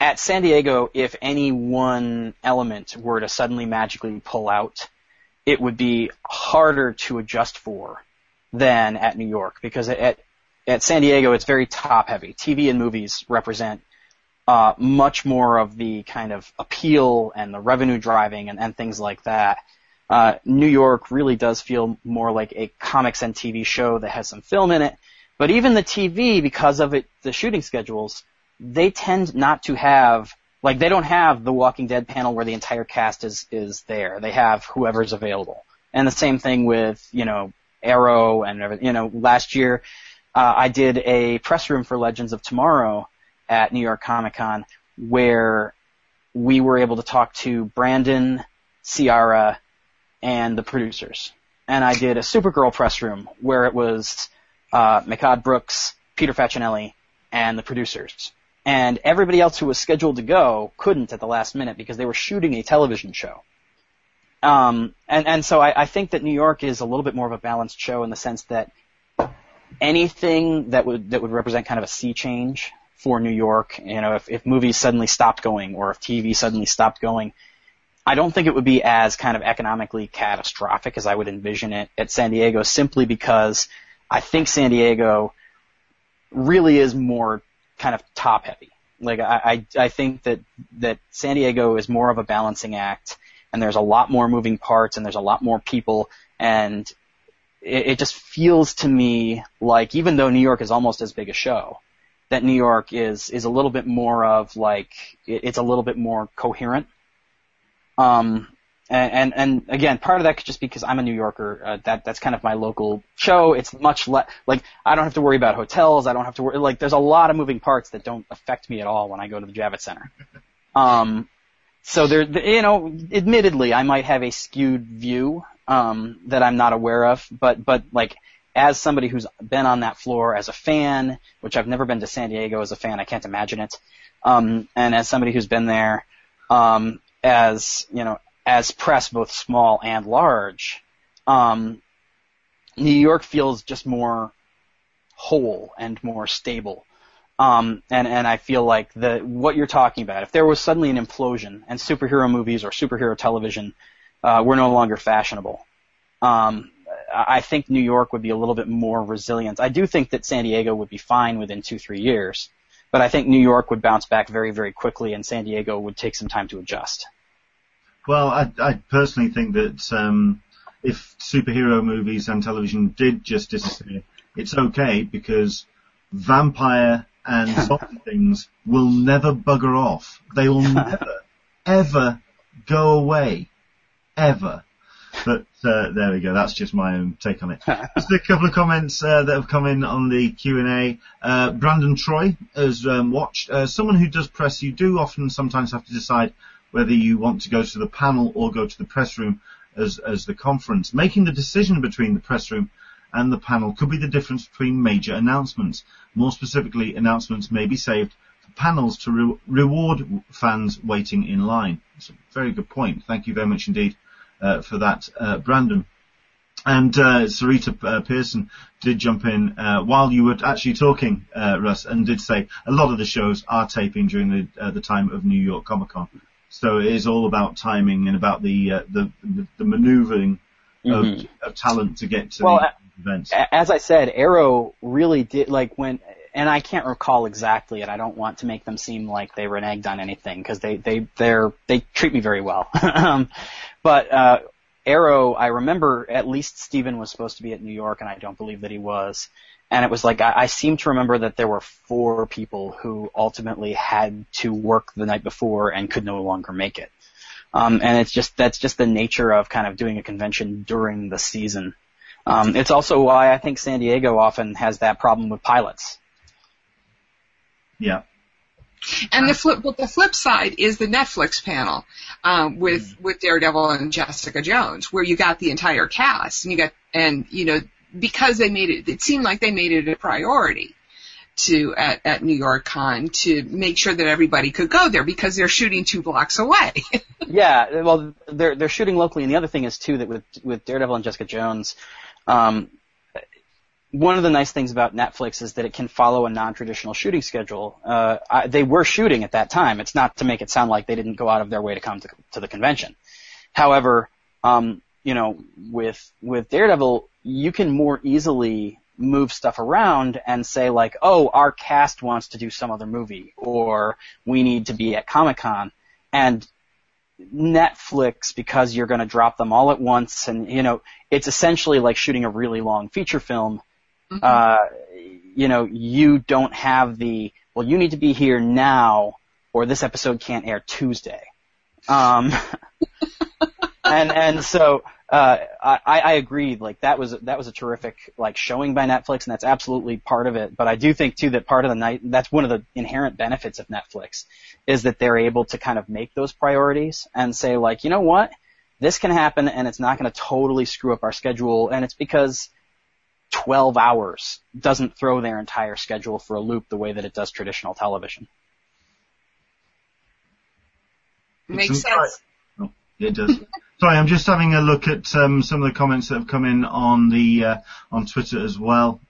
at San Diego, if any one element were to suddenly magically pull out, it would be harder to adjust for than at New York because at at San Diego it's very top heavy. TV and movies represent uh, much more of the kind of appeal and the revenue driving and, and things like that. Uh, New York really does feel more like a comics and TV show that has some film in it. But even the TV, because of it, the shooting schedules, they tend not to have like they don't have the Walking Dead panel where the entire cast is is there. They have whoever's available. And the same thing with you know Arrow and everything. You know, last year uh, I did a press room for Legends of Tomorrow at New York Comic Con where we were able to talk to Brandon, Ciara, and the producers. And I did a Supergirl press room where it was uh, Mehcad Brooks, Peter Facinelli, and the producers and everybody else who was scheduled to go couldn't at the last minute because they were shooting a television show. Um, and, and so I, I think that New York is a little bit more of a balanced show in the sense that anything that would that would represent kind of a sea change for New York, you know, if, if movies suddenly stopped going or if TV suddenly stopped going, I don't think it would be as kind of economically catastrophic as I would envision it at San Diego simply because I think San Diego really is more kind of top heavy. Like I, I, I think that that San Diego is more of a balancing act, and there's a lot more moving parts, and there's a lot more people, and it, it just feels to me like even though New York is almost as big a show, that New York is is a little bit more of like it, it's a little bit more coherent. Um, and, and, and again, part of that could just be because I'm a New Yorker. Uh, that that's kind of my local show. It's much less like I don't have to worry about hotels. I don't have to worry like there's a lot of moving parts that don't affect me at all when I go to the Javits Center. Um, so there, you know, admittedly, I might have a skewed view um, that I'm not aware of, but but like as somebody who's been on that floor as a fan, which I've never been to San Diego as a fan, I can't imagine it. Um, and as somebody who's been there, um, as you know, as press, both small and large, um, New York feels just more whole and more stable. Um, and, and I feel like the, what you're talking about, if there was suddenly an implosion and superhero movies or superhero television, uh, were no longer fashionable, um, I think New York would be a little bit more resilient. I do think that San Diego would be fine within two, three years, but I think New York would bounce back very, very quickly and San Diego would take some time to adjust. Well, I, I personally think that um, if superhero movies and television did just disappear, it's okay because vampire and zombie things will never bugger off. They will never, ever go away. Ever. But uh, there we go. That's just my own take on it. Just a couple of comments uh, that have come in on the Q and A. Uh, Brandon Troy has um, watched. Uh, someone who does press, you do often sometimes have to decide whether you want to go to the panel or go to the press room as, as the conference. Making the decision between the press room and the panel could be the difference between major announcements. More specifically, announcements may be saved for panels to re- reward fans waiting in line. It's a very good point. Thank you very much indeed uh, for that, uh, Brandon. And uh, Sarita uh, Pearson did jump in uh, while you were actually talking, uh, Russ, and did say a lot of the shows are taping during the uh, the time of New York Comic Con. So it is all about timing and about the uh, the, the, the maneuvering mm-hmm. of, of, talent to get to well, the events. As I said, Arrow really did like when, and I can't recall exactly, and I don't want to make them seem like they reneged on anything because they they they're they treat me very well. um, but uh, Arrow, I remember at least Steven was supposed to be at New York, and I don't believe that he was and it was like I, I seem to remember that there were four people who ultimately had to work the night before and could no longer make it. Um, and it's just that's just the nature of kind of doing a convention during the season. Um, it's also why I think San Diego often has that problem with pilots. Yeah. And the flip, but the flip side is the Netflix panel um, with Mm. with Daredevil and Jessica Jones, where you got the entire cast, and you got and you know because they made it, it seemed like they made it a priority to at, at New York Con to make sure that everybody could go there because they're shooting two blocks away. Yeah, well, they're they're shooting locally, and the other thing is too that with with Daredevil and Jessica Jones, um, one of the nice things about Netflix is that it can follow a non-traditional shooting schedule. Uh, I, they were shooting at that time. It's not to make it sound like they didn't go out of their way to come to, to the convention. However, um, you know, with with Daredevil, you can more easily move stuff around and say like, oh, our cast wants to do some other movie, or we need to be at Comic Con, and Netflix because you're going to drop them all at once, and you know, it's essentially like shooting a really long feature film. Uh, you know, you don't have the well, you need to be here now, or this episode can't air Tuesday. Um, and and so uh, I, I agree. Like that was that was a terrific like showing by Netflix, and that's absolutely part of it. But I do think too that part of the night that's one of the inherent benefits of Netflix is that they're able to kind of make those priorities and say like, you know what, this can happen, and it's not going to totally screw up our schedule, and it's because 12 hours doesn't throw their entire schedule for a loop the way that it does traditional television. Makes sense. It does. Sorry, I'm just having a look at um, some of the comments that have come in on the uh, on Twitter as well.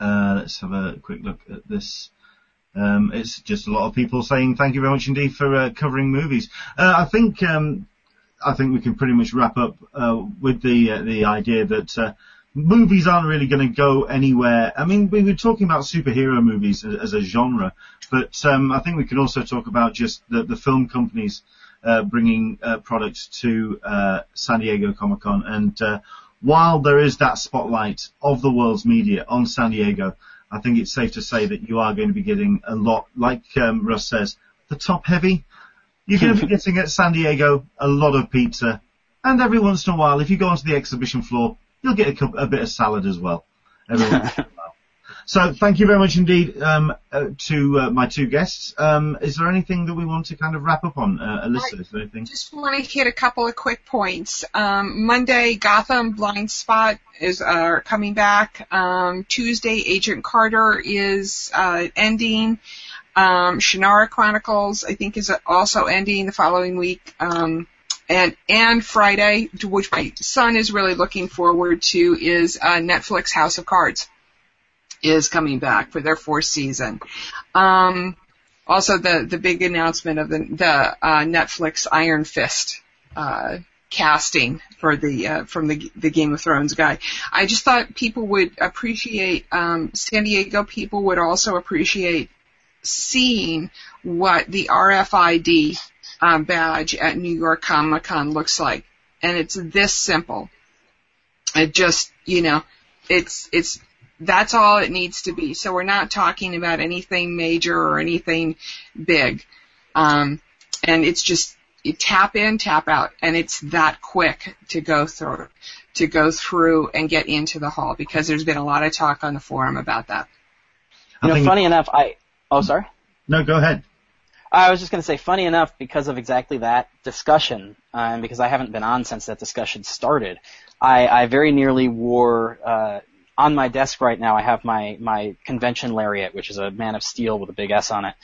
Uh, let's have a quick look at this. Um, it's just a lot of people saying thank you very much indeed for uh, covering movies. Uh, I think um, I think we can pretty much wrap up uh, with the uh, the idea that movies aren't really going to go anywhere. I mean, we were talking about superhero movies as, as a genre, but um, I think we can also talk about just the, the film companies bringing uh, products to uh, San Diego Comic Con. And uh, while there is that spotlight of the world's media on San Diego, I think it's safe to say that you are going to be getting a lot, like um, Russ says, the top heavy. You're going to be getting at San Diego a lot of pizza, and every once in a while, if you go onto the exhibition floor, you'll get a, cup, a bit of salad as well. So thank you very much indeed um, uh, to uh, my two guests. Um, is there anything that we want to kind of wrap up on, uh, Alyssa? Is there anything? Just want to hit a couple of quick points. Um, Monday, Gotham Blindspot is uh, coming back. Um, Tuesday, Agent Carter is uh, ending. Um, Shannara Chronicles, I think, is also ending the following week. Um, and and Friday, which my son is really looking forward to, is uh, Netflix House of Cards is coming back for their fourth season. Um, also, the the big announcement of the the uh, Netflix Iron Fist uh, casting for the uh, from the the Game of Thrones guy. I just thought people would appreciate um, San Diego people would also appreciate seeing what the RFID um, badge at New York Comic Con looks like, and it's this simple. It just you know, it's it's that's all it needs to be. So we're not talking about anything major or anything big. Um, and it's just you tap in, tap out, and it's that quick to go through, to go through and get into the hall because there's been a lot of talk on the forum about that. You know, funny enough, I oh sorry. No, go ahead. I was just going to say, funny enough, because of exactly that discussion, uh, and because I haven't been on since that discussion started, I, I very nearly wore uh, on my desk right now. I have my my convention lariat, which is a Man of Steel with a big S on it,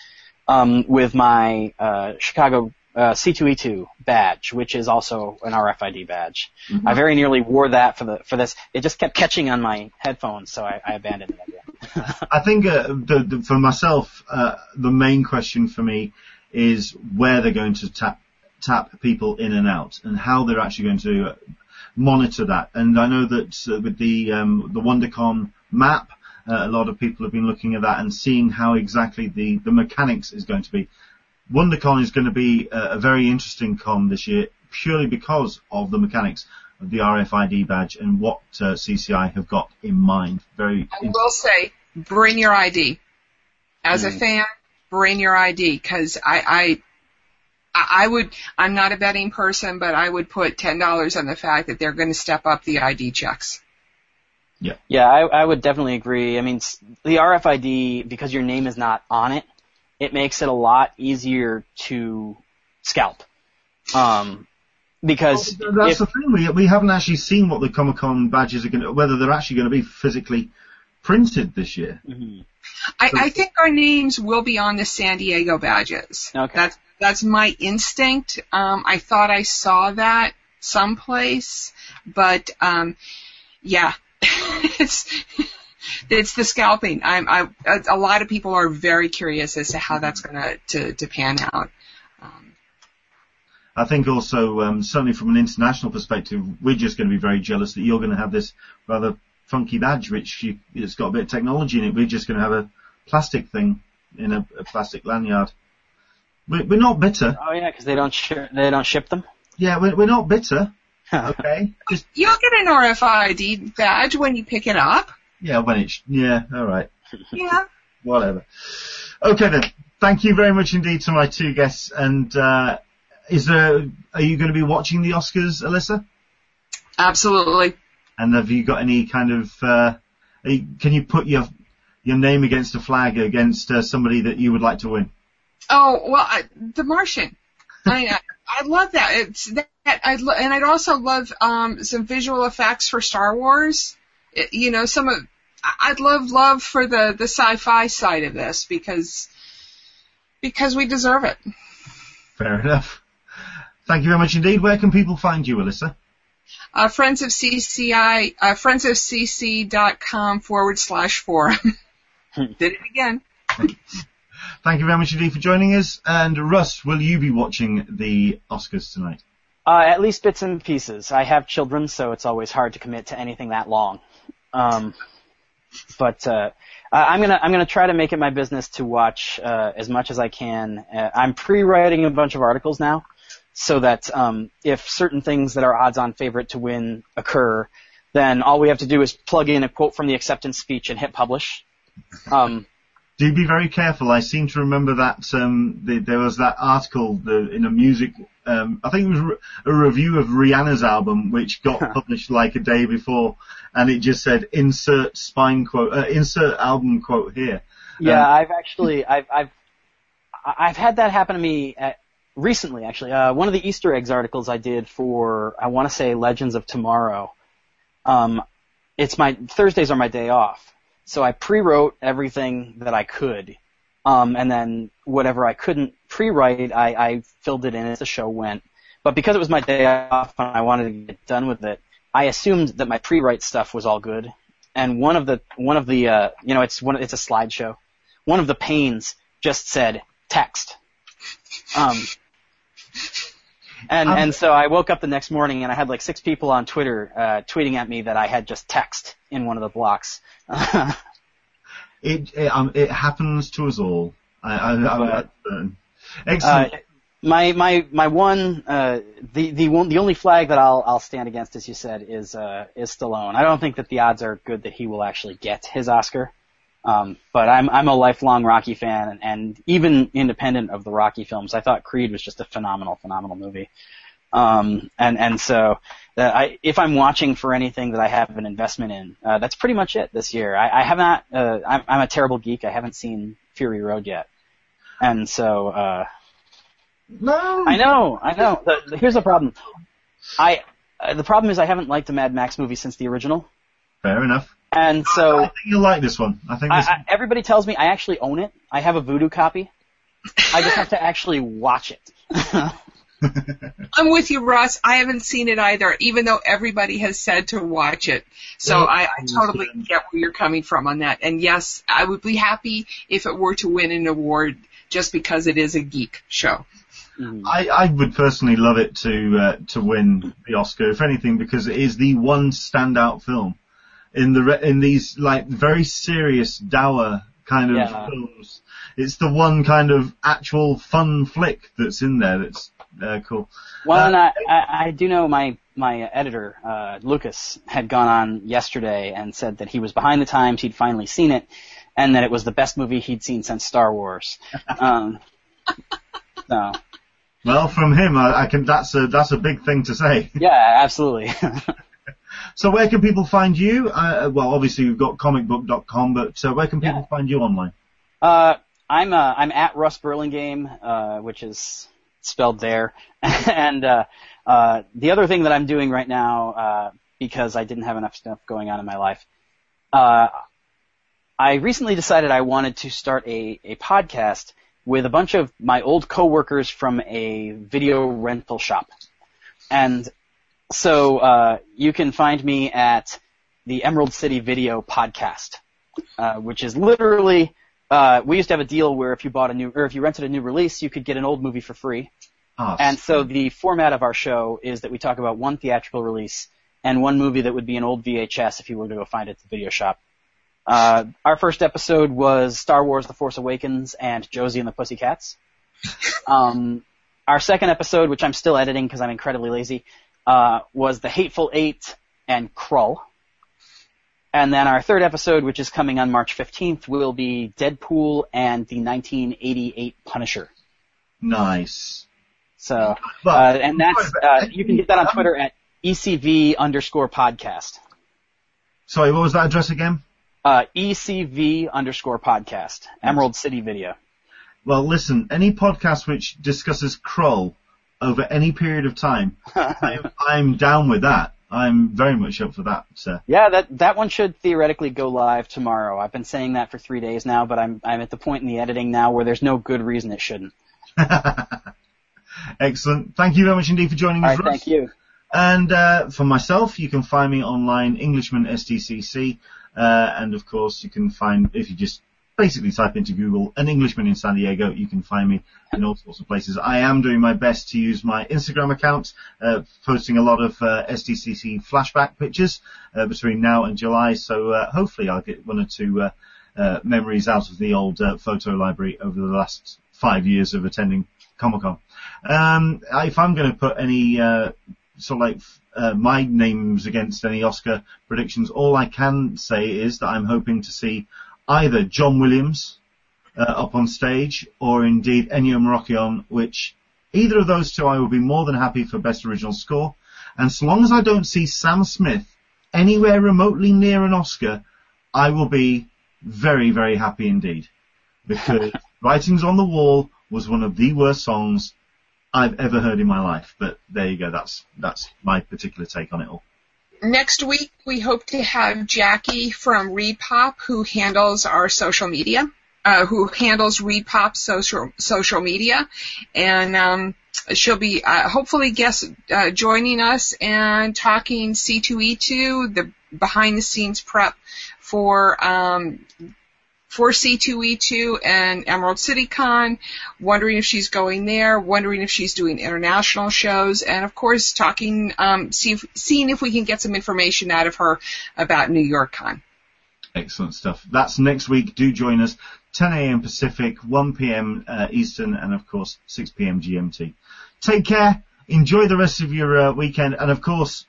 um, with my uh, Chicago uh, C2E2 badge, which is also an RFID badge. I very nearly wore that for the for this. It just kept catching on my headphones, so I, I abandoned it. I think uh, the, the, for myself, uh, the main question for me is where they're going to tap tap people in and out, and how they're actually going to monitor that. And I know that uh, with the um, the WonderCon map, uh, a lot of people have been looking at that and seeing how exactly the the mechanics is going to be. WonderCon is going to be a, a very interesting con this year, purely because of the mechanics of the RFID badge and what uh, CCI have got in mind. Very I will say, bring your ID. As a fan, bring your ID because I, I, I I would, I'm not a betting person, but I would put $10 on the fact that they're going to step up the ID checks. Yeah, I, I would definitely agree. I mean, the RFID, because your name is not on it, it makes it a lot easier to scalp. Um, because Well, that's if, the thing. We we haven't actually seen what the Comic Con badges are going to, whether they're actually going to be physically printed this year. Mhm. I, I think our names will be on the San Diego badges. Okay. That's that's my instinct. Um, I thought I saw that someplace, but um, yeah, it's it's the scalping. I'm I a lot of people are very curious as to how that's gonna to to pan out. Um, I think also, um, certainly from an international perspective, we're just going to be very jealous that you're going to have this rather funky badge, which you, it's got a bit of technology in it. We're just going to have a plastic thing in a, a plastic lanyard. We're, we're not bitter. oh yeah, because they don't ship they don't ship them. Yeah, we're, we're not bitter. Okay. Just you'll get an RFID badge when you pick it up. yeah, when it's yeah, all right, Yeah. whatever. Okay then. Thank you very much indeed to my two guests. And uh, is there? Are you going to be watching the Oscars, Alyssa? Absolutely. And have you got any kind of? Uh, you, can you put your your name against a flag against uh, somebody that you would like to win? Oh well, I, The Martian. I I love that. It's that I lo- and I'd also love um some visual effects for Star Wars. It, you know, some of I- I'd love love for the the sci-fi side of this because because we deserve it. Fair enough. Thank you very much indeed. Where can people find you, Alyssa? Uh, friends of CCI, uh, friendsofcc.com forward slash forum. Did it again. Thank you very much indeed for joining us. And Russ, will you be watching the Oscars tonight? Uh, at least bits and pieces. I have children, so it's always hard to commit to anything that long. Um, but uh, I- I'm gonna I'm gonna try to make it my business to watch uh, as much as I can. Uh, I'm pre-writing a bunch of articles now, so that um, if certain things that are odds-on favorite to win occur, then all we have to do is plug in a quote from the acceptance speech and hit publish. Um, Do be very careful. I seem to remember that um, the, there was that article the, in a music. Um, I think it was re- a review of Rihanna's album, which got published like a day before, and it just said "insert spine quote, uh, insert album quote here." Yeah, Um, I've actually I've I've I've had that happen to me at, recently. Actually, uh, one of the Easter eggs articles I did for I want to say Legends of Tomorrow. Um, it's my Thursdays are my day off, so I pre-wrote everything that I could, um, and then whatever I couldn't pre-write, I, I filled it in as the show went. But because it was my day off and I wanted to get done with it, I assumed that my pre-write stuff was all good. And one of the one of the uh, you know it's one it's a slideshow. One of the panes just said text. Um, and Um, and so I woke up the next morning and I had like six people on Twitter uh, tweeting at me that I had just text in one of the blocks. It it, um, it happens to us all. I, I, I, I'm certain. Uh, Excellent. my my my one uh, the the one the only flag that I'll I'll stand against, as you said, is uh, is Stallone. I don't think that the odds are good that he will actually get his Oscar. Um, but I'm I'm a lifelong Rocky fan, and, and even independent of the Rocky films, I thought Creed was just a phenomenal, phenomenal movie. Um, and and so uh, I, if I'm watching for anything that I have an investment in, uh, that's pretty much it this year. I, I have not. Uh, I'm, I'm a terrible geek. I haven't seen Fury Road yet, and so uh, no. I know, I know. The, the, here's the problem. I uh, the problem is I haven't liked a Mad Max movie since the original, Fair enough. And so I think you'll like this one. I think I, this. I, everybody tells me I actually own it. I have a Vudu copy. I just have to actually watch it. I'm with you, Russ. I haven't seen it either, even though everybody has said to watch it. So Yeah, I, I I totally get where you're coming from on that. And yes, I would be happy if it were to win an award just because it is a geek show. Mhm. I, I would personally love it to uh, to win the Oscar, if anything, because it is the one standout film in the re- in these like very serious, dour kind of Yeah. films. It's the one kind of actual fun flick that's in there. That's uh, cool. Well, and Uh, I, I, I do know my my editor uh, Lucas had gone on yesterday and said that he was behind the times. He'd finally seen it, and that it was the best movie he'd seen since Star Wars. Um, so Well, from him, I, I can. That's a that's a big thing to say. yeah, absolutely. So where can people find you? Uh, well, obviously we've got comicbook.com, but uh, where can people Yeah. find you online? Uh, I'm uh, I'm at Russ Burlingame, uh, which is spelled there, and uh, uh, the other thing that I'm doing right now uh, because I didn't have enough stuff going on in my life, uh, I recently decided I wanted to start a a podcast with a bunch of my old coworkers from a video rental shop, and so uh, you can find me at the Emerald City Video Podcast, uh, which is literally uh, we used to have a deal where if you bought a new or if you rented a new release, you could get an old movie for free. Oh, And so the format of our show is that we talk about one theatrical release and one movie that would be an old VHS if you were to go find it at the video shop. Uh, our first episode was Star Wars: The Force Awakens and Josie and the Pussycats. Um, our second episode, which I'm still editing because I'm incredibly lazy, uh, was The Hateful Eight and Krull. And then our third episode, which is coming on March 15th, will be Deadpool and the 1988 Punisher. nice. So, uh, and that's, uh, you can get that on Twitter at ECV underscore podcast. Sorry, what was that address again? Uh, ECV underscore podcast. Emerald City Video. Well, listen, any podcast which discusses Krull over any period of time, I'm, I'm down with that. I'm very much up for that, sir. Yeah, that, that one should theoretically go live tomorrow. I've been saying that for three days now, but I'm, I'm at the point in the editing now where there's no good reason it shouldn't. Excellent. Thank you very much indeed for joining us, Alright, Russ. thank you. And uh, for myself, you can find me online, Englishman SDCC, uh, and of course you can find if you just basically type into Google an Englishman in San Diego, you can find me in all sorts of places. I am doing my best to use my Instagram account, uh, posting a lot of uh, SDCC flashback pictures uh, between now and July. So uh, hopefully I'll get one or two uh, uh, memories out of the old photo library over the last five years of attending Comic Con. Um, if I'm going to put any uh, sort of like uh, my names against any Oscar predictions, all I can say is that I'm hoping to see either John Williams uh, up on stage or indeed Ennio Morricone, which either of those two I will be more than happy for best original score. And so long as I don't see Sam Smith anywhere remotely near an Oscar, I will be very, very happy indeed. Because Writings on the Wall was one of the worst songs I've ever heard in my life. But there you go. That's that's my particular take on it all. Next week, we hope to have Jackie from ReedPop, who handles our social media, uh, who handles ReedPop social social media, and um, she'll be uh, hopefully guest uh, joining us and talking C2E2, the behind the scenes prep for um, for C2E2 and Emerald City Con, wondering if she's going there, wondering if she's doing international shows, and of course talking, um, see seeing if we can get some information out of her about New York Con. Excellent stuff. That's next week. Do join us. 10 a.m. Pacific, 1 p.m. Uh, Eastern, and of course 6 p.m. GMT. Take care. Enjoy the rest of your uh, weekend, and of course,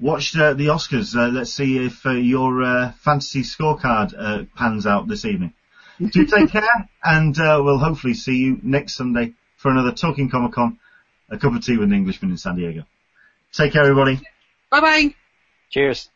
watch uh, the Oscars. Uh, let's see if uh, your uh, fantasy scorecard uh, pans out this evening. Do take care, and uh, we'll hopefully see you next Sunday for another Talking Comic Con, a cup of tea with an Englishman in San Diego. Take care, everybody. Bye bye. Cheers.